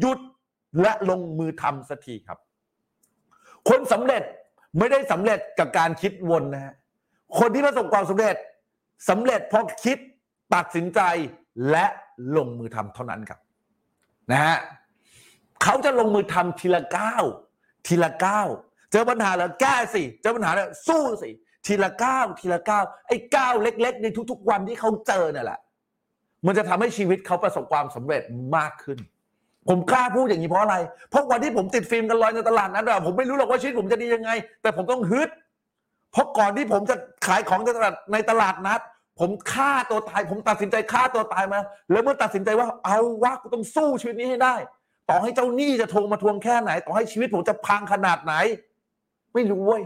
หยุดและลงมือทำสักทีครับ คนสำเร็จไม่ได้สำเร็จกับการคิดวนนะฮะคนที่ประสบความสำเร็จสำเร็จเพราะคิดตัดสินใจและลงมือทำเท่านั้นครับ นะฮะ เขาจะลงมือทำทีละก้าวทีละก้าวเจอปัญหาแล้วแก้สิเจอปัญหาแล้วสู้สิทีละก้าวทีละก้าวไอ้ก้าวเล็ก ๆ ในทุก ๆ วันที่เขาเจอเนี่ยแหละ มันจะทำให้ชีวิตเขาประสบความสำเร็จมากขึ้น ผมกล้าพูดอย่างนี้เพราะอะไร เพราะวันที่ผมติดฟิล์มกันลอยในตลาดนั้นอะผมไม่รู้หรอกว่าชีวิตผมจะดียังไง แต่ผมต้องฮึดเพราะก่อนที่ผมจะขายของในตลาดในตลาดนัด ผมฆ่าตัวตาย ผมตัดสินใจฆ่าตัวตายมา แล้วเมื่อตัดสินใจว่าเอาวะกูต้องสู้ชีวิตนี้ให้ได้ ต่อให้เจ้าหนี้จะโทรมาทวงแค่ไหน ต่อให้ชีวิตผมจะพังขนาดไหน ไม่รู้เว้ย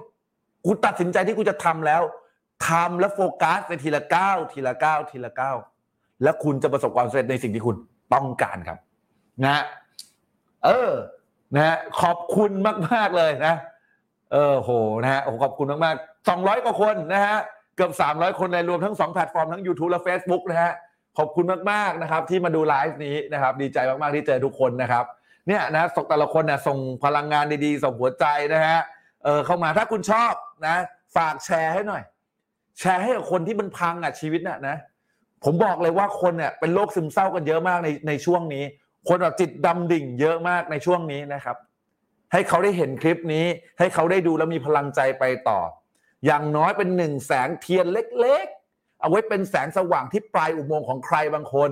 กูตัดสินใจที่กูจะทำแล้วทำแล้วโฟกัสในทีละก้าวทีละก้าวทีละก้าวแล้วคุณจะประสบความสำเร็จในสิ่งที่คุณต้องการครับ นะ เออ นะ ขอบคุณมาก ๆ เลยนะ เออโหนะฮะขอบคุณมากๆ200กว่าคนนะฮะ เกือบ300คนในรวมทั้ง2แพลตฟอร์มทั้ง YouTube และ Facebook นะฮะ ขอบคุณมากๆนะครับ ที่มาดูไลฟ์นี้นะครับ ดีใจมากๆที่เจอทุกคนนะครับ เนี่ยนะส่งแต่ละคนเนี่ยส่งพลังงานดีๆ ส่งหัวใจนะฮะเออเข้ามาถ้าคุณชอบนะ ฝากแชร์ให้หน่อย แชร์ให้กับคนที่มันพังอะชีวิตน่ะนะ ผมบอกเลยว่าคนเนี่ยเป็นโรคซึมเศร้ากันเยอะมากในในช่วงนี้ คนแบบจิตดำดิ่งเยอะมากในช่วงนี้นะครับ ให้เขาได้เห็นคลิปนี้ ให้เขาได้ดูแล้วมีพลังใจไปต่อ อย่างน้อยเป็นหนึ่งแสงเทียนเล็ก เอาไว้เป็นแสงสว่างที่ปลายอุโมงค์ของใครบางคน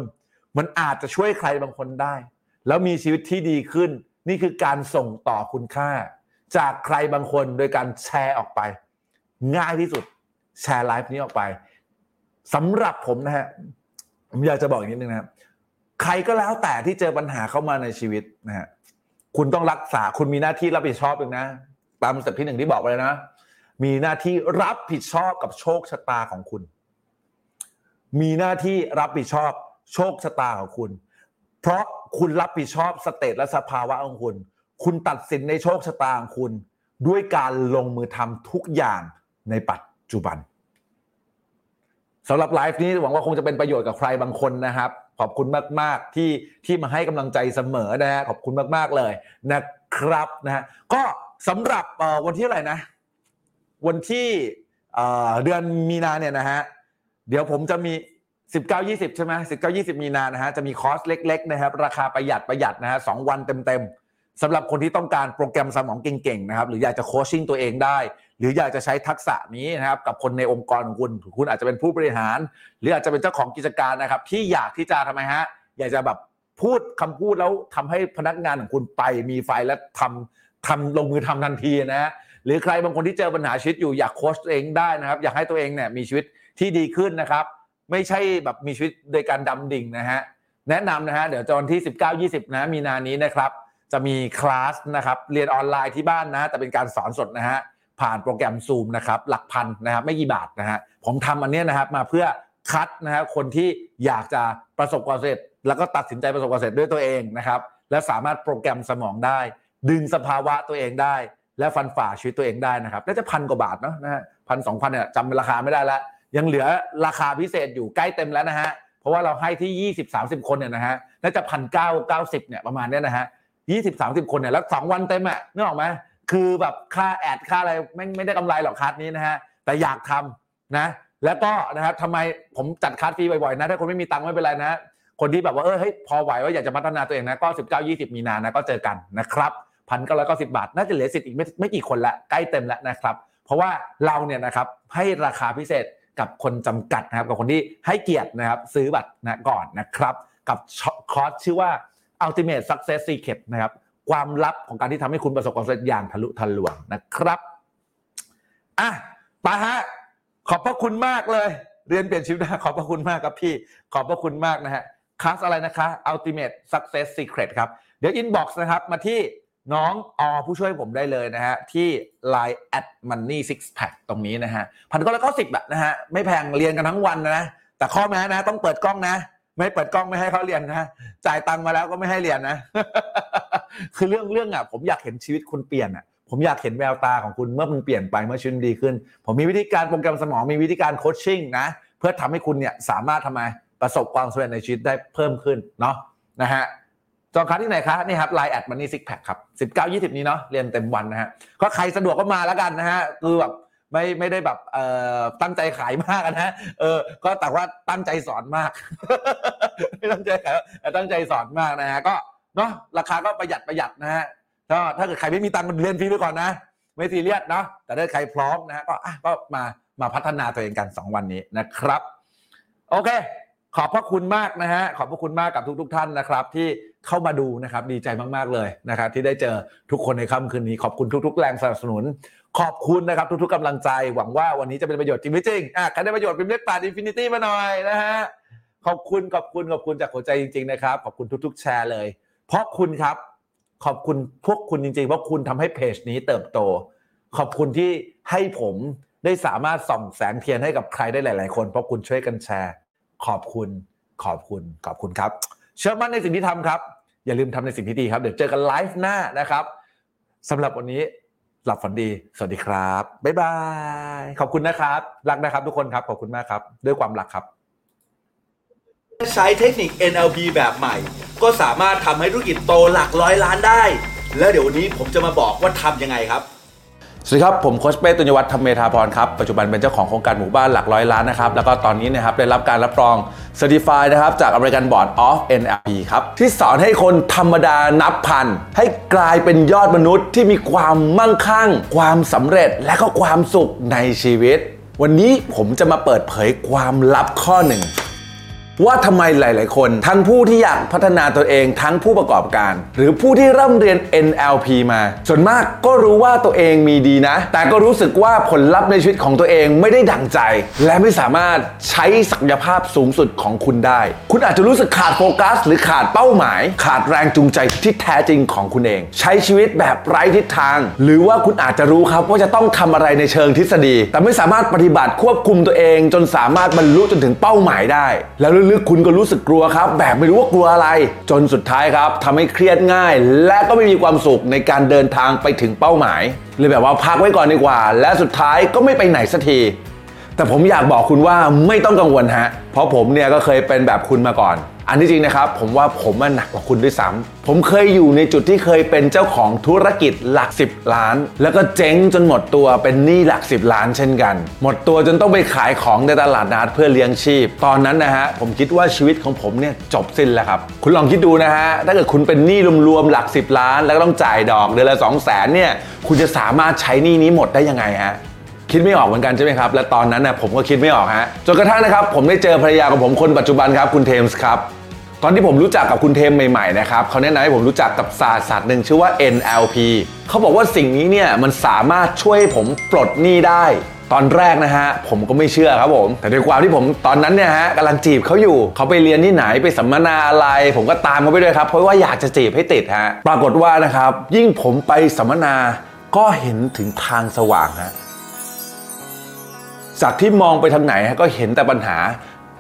มันอาจจะช่วยใครบางคนได้ แล้วมีชีวิตที่ดีขึ้น นี่คือการส่งต่อคุณค่า จากใครบางคนโดยการแชร์ออกไป ง่ายที่สุดแชร์ไลฟ์นี้ออกไปสำหรับผมนะฮะผมอยากจะบอกอีกนิดนึงนะครับใครก็แล้วแต่ที่เจอปัญหาเข้ามาในชีวิตนะฮะคุณต้องรักษาคุณมีหน้าที่รับผิดชอบเองนะ ตาม step ที่หนึ่งที่บอกไปเลยนะ มีหน้าที่รับผิดชอบกับโชคชะตาของคุณ มีหน้าที่รับผิดชอบโชคชะตาของคุณ เพราะคุณรับผิดชอบ state และสภาวะของคุณ คุณตัดสินในโชคชะตาของคุณ ด้วยการลงมือทำทุกอย่างในปัจจุบันสำหรับไลฟ์นี้หวังว่าคงจะเป็นประโยชน์กับใครบางคนนะครับ ขอบคุณมาก ๆ ที่ที่มาให้กำลังใจเสมอนะฮะขอบคุณมาก ๆ เลยนะครับนะฮะก็สำหรับวันที่อะไรนะ วันที่เดือนมีนาเนี่ยนะฮะ เดี๋ยวผมจะมี 19 20 ใช่ไหม19 20 มีนานะฮะจะมีคอร์สเล็กๆนะครับราคาประหยัดประหยัดนะฮะสองวันเต็มๆสำหรับคนที่ต้องการโปรแกรมสมองเก่งๆนะครับหรืออยากจะโคชชิ่งตัวเองได้ หรืออยากจะใช้ทักษะนี้นะครับกับคนในองค์กรของคุณ คุณอาจจะเป็นผู้บริหาร หรืออาจจะเป็นเจ้าของกิจการนะครับที่อยากที่จะทำไมฮะอยากจะแบบพูดคำพูดแล้วทำให้พนักงานของคุณไปมีไฟและทำทำลงมือทำทันทีนะฮะหรือใครบางคนที่เจอปัญหาชีวิตอยู่อยากโค้ชตัวเองได้นะครับ อยากให้ตัวเองเนี่ยมีชีวิต ที่ดีขึ้นนะครับ ไม่ใช่แบบมีชีวิตโดยการดำดิ่งนะฮะแนะนำนะฮะเดี๋ยวจอนที่ 19-20 นะมีนานี้นะครับ จะมีคลาสนะครับเรียนออนไลน์ที่บ้านนะ แต่เป็นการสอนสดนะฮะผ่านโปรแกรม Zoom นะครับหลักพันนะครับไม่กี่บาทนะฮะผมทำอันเนี้ยนะครับมาเพื่อคัดนะฮะคนที่อยากจะประสบความสำเร็จ แล้วก็ตัดสินใจประสบความสำเร็จด้วยตัวเองนะครับและสามารถโปรแกรมสมองได้ ดึงสภาวะตัวเองได้ และฟันฝ่าชีวิตตัวเองได้นะครับน่าจะพันกว่าบาทเนาะนะฮะพันสองพันเนี่ยจำราคาไม่ได้แล้ว ยังเหลือราคาพิเศษอยู่ใกล้เต็มแล้วนะฮะ เพราะว่าเราให้ที่ 20 30 คนเนี่ยนะฮะ น่าจะพันเก้าเก้าสิบเนี่ยประมาณเนี้ยนะฮะ20 30คนเนี่ยแล้ว2วันเต็มอะนึกออกไหมคือแบบค่าแอดค่าอะไรไม่ไม่ได้กำไรหรอกคัสนี้นะฮะ แต่อยากทำนะ แล้วก็นะครับทำไมผมจัดคัสฟรีบ่อยๆนะ ถ้าคนไม่มีตังค์ไม่เป็นไรนะ คนที่แบบว่าเออเฮ้ยพอไหวว่าอยากจะพัฒนาตัวเองนะก็19 20มีนานะก็เจอกันนะครับพันเก้าร้อยเก้าสิบาท น่าจะเหลือสิทธิ์อีกไม่ไม่กี่คนละใกล้เต็มแล้วนะครับ เพราะว่าเราเนี่ยนะครับให้ราคาพิเศษ กับคนจำกัดนะครับกับคนที่ให้เกียรตินะครับซื้อบัตรนะก่อนนะครับ กับคอร์สชื่อว่า Ultimate Success Secret นะครับความลับของการที่ทำให้คุณประสบความสำเร็จอย่างทะลุทะลวงนะครับอะไปฮะขอบพระคุณมากเลย เรียนเปลี่ยนชีวิตนะขอบพระคุณมากครับพี่ ขอบพระคุณมากนะฮะคลาสอะไรนะคะ Ultimate Success Secret ครับ เดี๋ยว inbox นะครับ มาที่ น้องอผู้ช่วยผมได้เลยนะฮะ ที่ Line at money six pack ตรงนี้นะฮะพันก็แล้วก็สิบอะนะฮะ ไม่แพงเรียนกันทั้งวันนะ แต่ข้อแม้นะ ต้องเปิดกล้องนะ ไม่เปิดกล้องไม่ให้เขาเรียนนะจ่ายตังค์มาแล้วก็ไม่ให้เรียนนะ คือเรื่องเรื่องอะผมอยากเห็นชีวิตคุณเปลี่ยนอะผมอยากเห็นแววตาของคุณเมื่อมันเปลี่ยนไปเมื่อชีวิตดีขึ้น ผมมีวิธีการโปรแกรมสมองมีวิธีการโคชชิ่งนะเพื่อทำให้คุณเนี่ยสามารถทำไมประสบความสำเร็จในชีวิตได้เพิ่มขึ้นเนาะนะฮะ จองคัสที่ไหนคะนี่ครับไลน์แอดมันนี่ซิกแพคครับสิบเก้ายี่สิบนี้เนาะเรียนเต็มวันนะฮะก็ใครสะดวกก็มาแล้วกันนะฮะคือแบบไม่ไม่ได้แบบเอ่อตั้งใจขายมากนะเออก็แต่ว่าตั้งใจสอนมากไม่ตั้งใจขายแต่ตั้งใจสอนมากนะฮะก็เนาะราคาก็ประหยัดประหยัดนะฮะก็ถ้าเกิดใครไม่มีตังค์เรียนฟรีไปก่อนนะไม่ซีเรียสเนาะแต่ถ้าใครพร้อมนะฮะก็อะก็มามาพัฒนาตัวเองกัน 2 วันนี้นะครับ โอเค ขอบพระคุณมากนะฮะขอบพระคุณมากกับทุก ๆ ท่านนะครับ ที่ เข้ามาดูนะครับดีใจมากๆเลยนะครับที่ได้เจอทุกคนในค่ำคืนนี้ ขอบคุณทุก ๆ แรงสนับสนุน ขอบคุณนะครับทุก ๆกำลังใจ หวังว่าวันนี้จะเป็นประโยชน์จริงไม่จริงอะใครได้ประโยชน์พิมพ์เลขแปด infinity มาหน่อยนะฮะขอบคุณขอบคุณขอบคุณจากหัวใจจริง ๆ นะครับ ขอบคุณทุก ๆ แชร์เลย เพราะคุณครับขอบคุณพวกคุณจริงๆเพราะคุณทำให้เพจนี้เติบโต ขอบคุณที่ให้ผมได้สามารถส่องแสงเทียนให้กับใครได้หลาย ๆ คน เพราะคุณช่วยกันแชร์ ขอบคุณขอบคุณขอบคุณครับ เชื่อมั่นในสิ่งที่ทำครับ อย่าลืมทำในสิ่งที่ดีครับ เดี๋ยวเจอกันไลฟ์หน้านะครับสำหรับวันนี้หลับฝันดี สวัสดีครับ บ๊ายบาย ขอบคุณนะครับ รักนะครับทุกคนครับ ขอบคุณมากครับ ด้วยความรักครับ ใช้เทคนิค NLP แบบใหม่ ก็สามารถทำให้ธุรกิจโตหลักร้อยล้านได้ แล้วเดี๋ยววันนี้ผมจะมาบอกว่าทำยังไงครับ สวัสดีครับ ผมโคชเป้ตุญญวัฒน์ธรรมเมธาพรครับ ปัจจุบันเป็นเจ้าของโครงการหมู่บ้านหลักร้อยล้านนะครับ แล้วก็ตอนนี้นะครับได้รับการรับรอง Certified นะครับ จาก American Board of NLP ครับ ที่สอนให้คนธรรมดานับพัน ให้กลายเป็นยอดมนุษย์ที่มีความมั่งคั่ง ความสำเร็จและก็ความสุขในชีวิต วันนี้ผมจะมาเปิดเผยความลับข้อหนึ่ง ว่าทำไมหลาย ๆ คน ทั้งผู้ที่อยากพัฒนาตัวเองทั้งผู้ประกอบการ หรือผู้ที่ร่ำเรียน NLP มา ส่วนมากก็รู้ว่าตัวเองมีดีนะ แต่ก็รู้สึกว่าผลลัพธ์ในชีวิตของตัวเองไม่ได้ดั่งใจ และไม่สามารถใช้ศักยภาพสูงสุดของคุณได้ คุณอาจจะรู้สึกขาดโฟกัส หรือขาดเป้าหมาย ขาดแรงจูงใจที่แท้จริงของคุณเอง ใช้ชีวิตแบบไร้ทิศทาง หรือว่าคุณอาจจะรู้ครับว่าจะต้องทำอะไรในเชิงทฤษฎี แต่ไม่สามารถปฏิบัติควบคุมตัวเอง จนสามารถบรรลุจนถึงเป้าหมายได้ แล้วลึกๆ คุณก็รู้สึกกลัวครับ แบบไม่รู้ว่ากลัวอะไร จนสุดท้ายครับทำให้เครียดง่าย และก็ไม่มีความสุขในการเดินทางไปถึงเป้าหมายเลยแบบว่าพักไว้ก่อนดีกว่า และสุดท้ายก็ไม่ไปไหนสักทีแต่ผมอยากบอกคุณว่าไม่ต้องกังวลฮะเพราะผมเนี่ยก็เคยเป็นแบบคุณมาก่อน อันที่จริงนะครับ ผมว่าผมมันหนักกว่าคุณด้วยซ้ำผมเคยอยู่ในจุดที่เคยเป็นเจ้าของธุรกิจหลัก 10 ล้าน แล้วก็เจ๊งจนหมดตัวเป็นหนี้หลัก 10 ล้านเช่นกัน หมดตัวจนต้องไปขายของในตลาดนัดเพื่อเลี้ยงชีพ ตอนนั้นนะฮะผมคิดว่าชีวิตของผมเนี่ยจบสิ้นแล้วครับ คุณลองคิดดูนะฮะถ้าเกิดคุณเป็นหนี้รวมๆหลัก 10 ล้าน แล้วก็ต้องจ่ายดอกเดือนละ2 0 0แสนเนี่ยคุณจะสามารถใช้หนี้นี้หมดได้ยังไงฮะ คิดไม่ออกเหมือนกันใช่ไหมครับ และตอนนั้นนะผมก็คิดไม่ออกฮะจนกระทั่งนะครับ ผมได้เจอภรรยาของผมคนปัจจุบันครับคุณเทมส์ครับตอนที่ผมรู้จักกับคุณเทมใหม่ๆนะครับเขาแนะนำให้ผมรู้จักกับศาสตร์ศาสตร์หนึ่งชื่อว่า NLP เขาบอกว่าสิ่งนี้เนี่ยมันสามารถช่วยผมปลดหนี้ได้ ตอนแรกนะฮะผมก็ไม่เชื่อครับผม แต่ด้วยความที่ผมตอนนั้นเนี่ยฮะกำลังจีบเขาอยู่เขาไปเรียนที่ไหนไปสัมมนาอะไร ผมก็ตามเขาไปด้วยครับเพราะว่าอยากจะจีบให้ติดฮะปรากฏว่านะครับยิ่งผมไปสัมมนาก็เห็นถึงทางสว่างฮะ จากที่มองไปทางไหนฮะก็เห็นแต่ปัญหา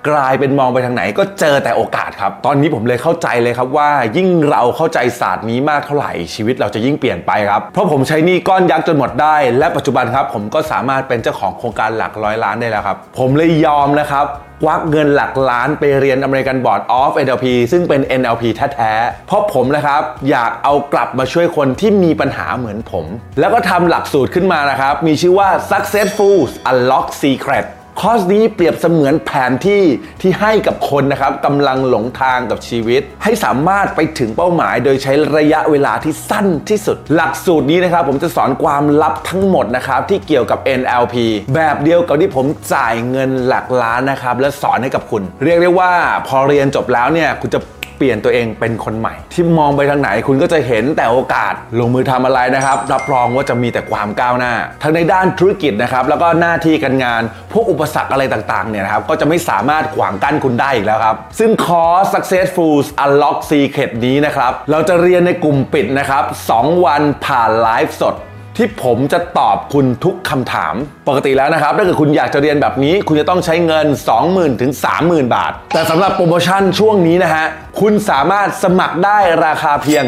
กลายเป็นมองไปทางไหนก็เจอแต่โอกาสครับ ตอนนี้ผมเลยเข้าใจเลยครับว่า ยิ่งเราเข้าใจศาสตร์นี้มากเท่าไหร่ชีวิตเราจะยิ่งเปลี่ยนไปครับ เพราะผมใช้นี่ก้อนยักษ์จนหมดได้ และปัจจุบันครับ ผมก็สามารถเป็นเจ้าของโครงการหลักร้อยล้านได้แล้วครับ ผมเลยยอมนะครับ ควักเงินหลักล้านไปเรียน American Board of NLP ซึ่งเป็น NLP แท้ๆ เพราะผมนะครับ อยากเอากลับมาช่วยคนที่มีปัญหาเหมือนผม แล้วก็ทำหลักสูตรขึ้นมานะครับ มีชื่อว่า Successful Unlock Secret คอร์สนี้เปรียบเสมือนแผนที่ที่ให้กับคนนะครับกำลังหลงทางกับชีวิต ให้สามารถไปถึงเป้าหมาย โดยใช้ระยะเวลาที่สั้นที่สุด หลักสูตรนี้นะครับ ผมจะสอนความลับทั้งหมดนะครับที่เกี่ยวกับ NLP แบบเดียวกับที่ผมจ่ายเงินหลักล้านนะครับและสอนให้กับคุณ เรียกได้ว่าพอเรียนจบแล้วเนี่ยคุณจะ เปลี่ยนตัวเองเป็นคนใหม่ ที่มองไปทางไหนคุณก็จะเห็นแต่โอกาสลงมือทำอะไรนะครับ รับรองว่าจะมีแต่ความก้าวหน้า ทั้งในด้านธุรกิจนะครับแล้วก็หน้าที่การงาน พวกอุปสรรคอะไรต่างๆเนี่ยนะครับก็จะไม่สามารถขวางกั้นคุณได้อีกแล้วครับ ซึ่งคอร์ส Successful Unlock Secret นี้นะครับเราจะเรียนในกลุ่มปิดนะครับ2วันผ่านไลฟ์สด ที่ผมจะตอบคุณทุกคำถาม ปกติแล้วนะครับ ถ้าเกิดคุณอยากจะเรียนแบบนี้ คุณจะต้องใช้เงิน 20,000ถึง30,000 บาท แต่สำหรับโปรโมชั่นช่วงนี้นะฮะ คุณสามารถสมัครได้ราคาเพียง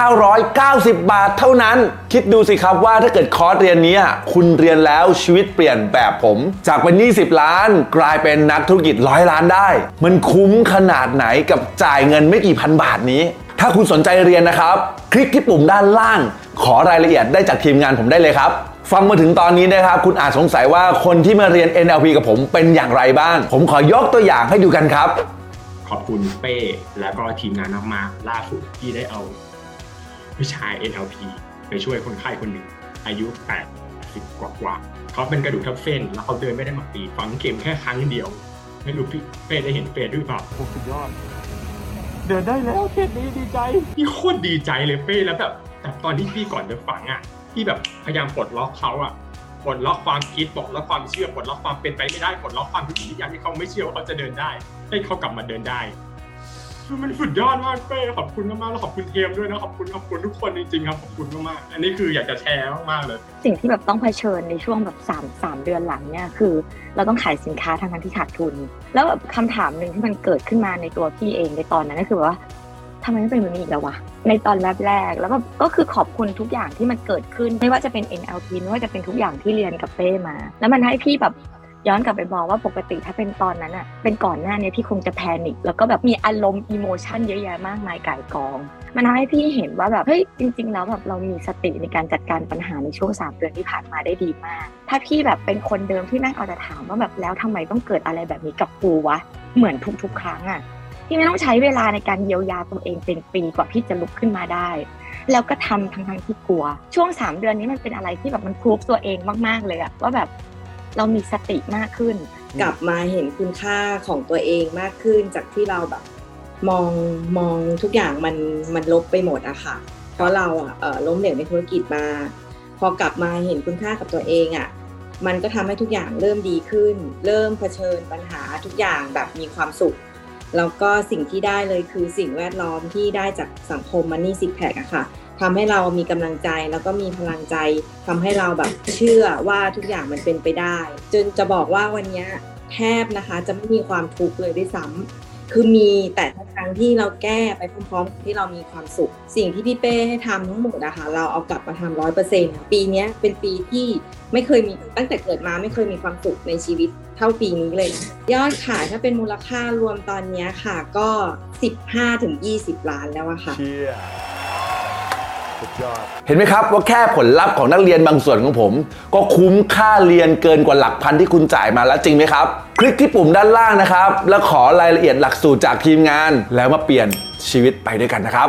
1,990 บาทเท่านั้น คิดดูสิครับว่าถ้าเกิดคอร์สเรียนนี้คุณเรียนแล้วชีวิตเปลี่ยนแบบผม จากเป็น 20 ล้าน กลายเป็นนักธุรกิจร้อยล้านได้ มันคุ้มขนาดไหนกับจ่ายเงินไม่กี่พันบาทนี้ ถ้าคุณสนใจเรียนนะครับ คลิกที่ปุ่มด้านล่าง ขอรายละเอียดได้จากทีมงานผมได้เลยครับ ฟังมาถึงตอนนี้นะครับ คุณอาจสงสัยว่าคนที่มาเรียน NLP กับผมเป็นอย่างไรบ้าง ผมขอยกตัวอย่างให้ดูกันครับ ขอบคุณเป้แล้วก็ทีมงานมากๆล่าสุดที่ได้เอาวิชา NLP ไปช่วยคนไข้คนหนึ่ง อายุ 80 กว่ากว่าๆเขาเป็นกระดูกทับเส้น แล้วเขาเดินไม่ได้มาปี ฝังเข็มแค่ครั้งเดียว ไม่รู้พี่เป้ได้เห็นเป้ด้วยเปล่าโอ้สุดยอด เดินได้แล้วเขตนี้ดีใจ พี่โคตรดีใจเลยเป้แล้วแบบแต่ตอนที่พี่ก่อนจะฝังอะพี่แบบพยายามปลดล็อกเขาอะปลดล็อกความคิดปลดล็อกความเชื่อปลดล็อกความเป็นไปไม่ได้ปลดล็อกความคิดที่ยังที่เขาไม่เชื่อว่าเขาจะเดินได้ให้เขากลับมาเดินได้ คือมันสุดยอดมากเป้ขอบคุณมากๆแล้วขอบคุณเทมด้วยนะขอบคุณขอบคุณทุกคนจริงๆครับขอบคุณมากๆอันนี้คืออยากจะแชร์มากๆเลย สิ่งที่แบบต้องเผชิญในช่วงแบบสามสามเดือนหลังเนี่ยคือ เราต้องขายสินค้าทั้งที่ขาดทุน แล้วแบบคำถามหนึ่งที่มันเกิดขึ้นมาในตัวพี่เองในตอนนั้นก็คือว่าทำไมไม่เป็นแบบนี้อีกแล้ววะในตอนแรกๆแล้วก็ก็คือขอบคุณทุกอย่างที่มันเกิดขึ้น ไม่ว่าจะเป็น NLP ไม่ว่าจะเป็นทุกอย่างที่เรียนกับเป้มา แล้วมันให้พี่แบบ ย้อนกลับไปบอกว่าปกติถ้าเป็นตอนนั้นอะเป็นก่อนหน้าเนี้พี่คงจะแพนิคแล้วก็แบบมีอารมณ์อิโมชันเยอะแยะมากมายก่ายกอง มันทำให้พี่เห็นว่าแบบเฮ้ยจริง ๆ แล้วแบบเรามีสติในการจัดการปัญหาในช่วงสามเดือนที่ผ่านมาได้ดีมาก ถ้าพี่แบบเป็นคนเดิมที่นั่งเอาแต่ถามว่าแบบแล้วทำไมต้องเกิดอะไรแบบนี้กับกูวะเหมือนทุกๆ ครั้งอะพี่ไม่ต้องใช้เวลาในการเยียวยาตัวเองเป็นปีกว่าพี่จะลุกขึ้นมาได้ แล้วก็ทำทั้งๆที่กลัว ช่วงสามเดือนนี้มันเป็นอะไรที่แบบมันพูฟตัวเองมากๆเลยอะว่าแบบ เรามีสติมากขึ้น กลับมาเห็นคุณค่าของตัวเองมากขึ้น จากที่เราแบบมองมองทุกอย่างมันมันลบไปหมดอะค่ะ เพราะเราอะเอ่อล้มเหลวในธุรกิจมา พอกลับมาเห็นคุณค่ากับตัวเองอะมันก็ทำให้ทุกอย่างเริ่มดีขึ้น เริ่มเผชิญปัญหาทุกอย่างแบบมีความสุข แล้วก็สิ่งที่ได้เลยคือสิ่งแวดล้อมที่ได้จากสังคมมันนี่ซิกแพคอะค่ะ ทำให้เรามีกำลังใจแล้วก็มีพลังใจทำให้เราแบบเชื่อว่าทุกอย่างมันเป็นไปได้ จนจะบอกว่าวันนี้แทบนะคะจะไม่มีความทุกข์เลยด้วยซ้ำคือมีแต่ทุกครั้งที่เราแก้ไปพร้อมๆกับที่เรามีความสุข สิ่งที่พี่เป้ให้ทำทั้งหมดนะคะเราเอากลับมาทำร้อยเปอร์เซ็นต์ปีนี้เป็นปีที่ไม่เคยมีตั้งแต่เกิดมาไม่เคยมีความสุขในชีวิตเท่าปีนี้เลยนะยอดขายถ้าเป็นมูลค่ารวมตอนนี้ค่ะก็ 15-20 ล้านแล้วอะค่ะเชี่ยสุดยอด เห็นไหมครับว่าแค่ผลลัพธ์ของนักเรียนบางส่วนของผม ก็คุ้มค่าเรียนเกินกว่าหลักพันที่คุณจ่ายมาแล้วจริงไหมครับ คลิกที่ปุ่มด้านล่างนะครับ แล้วขอรายละเอียดหลักสูตรจากทีมงาน แล้วมาเปลี่ยนชีวิตไปด้วยกันนะครับ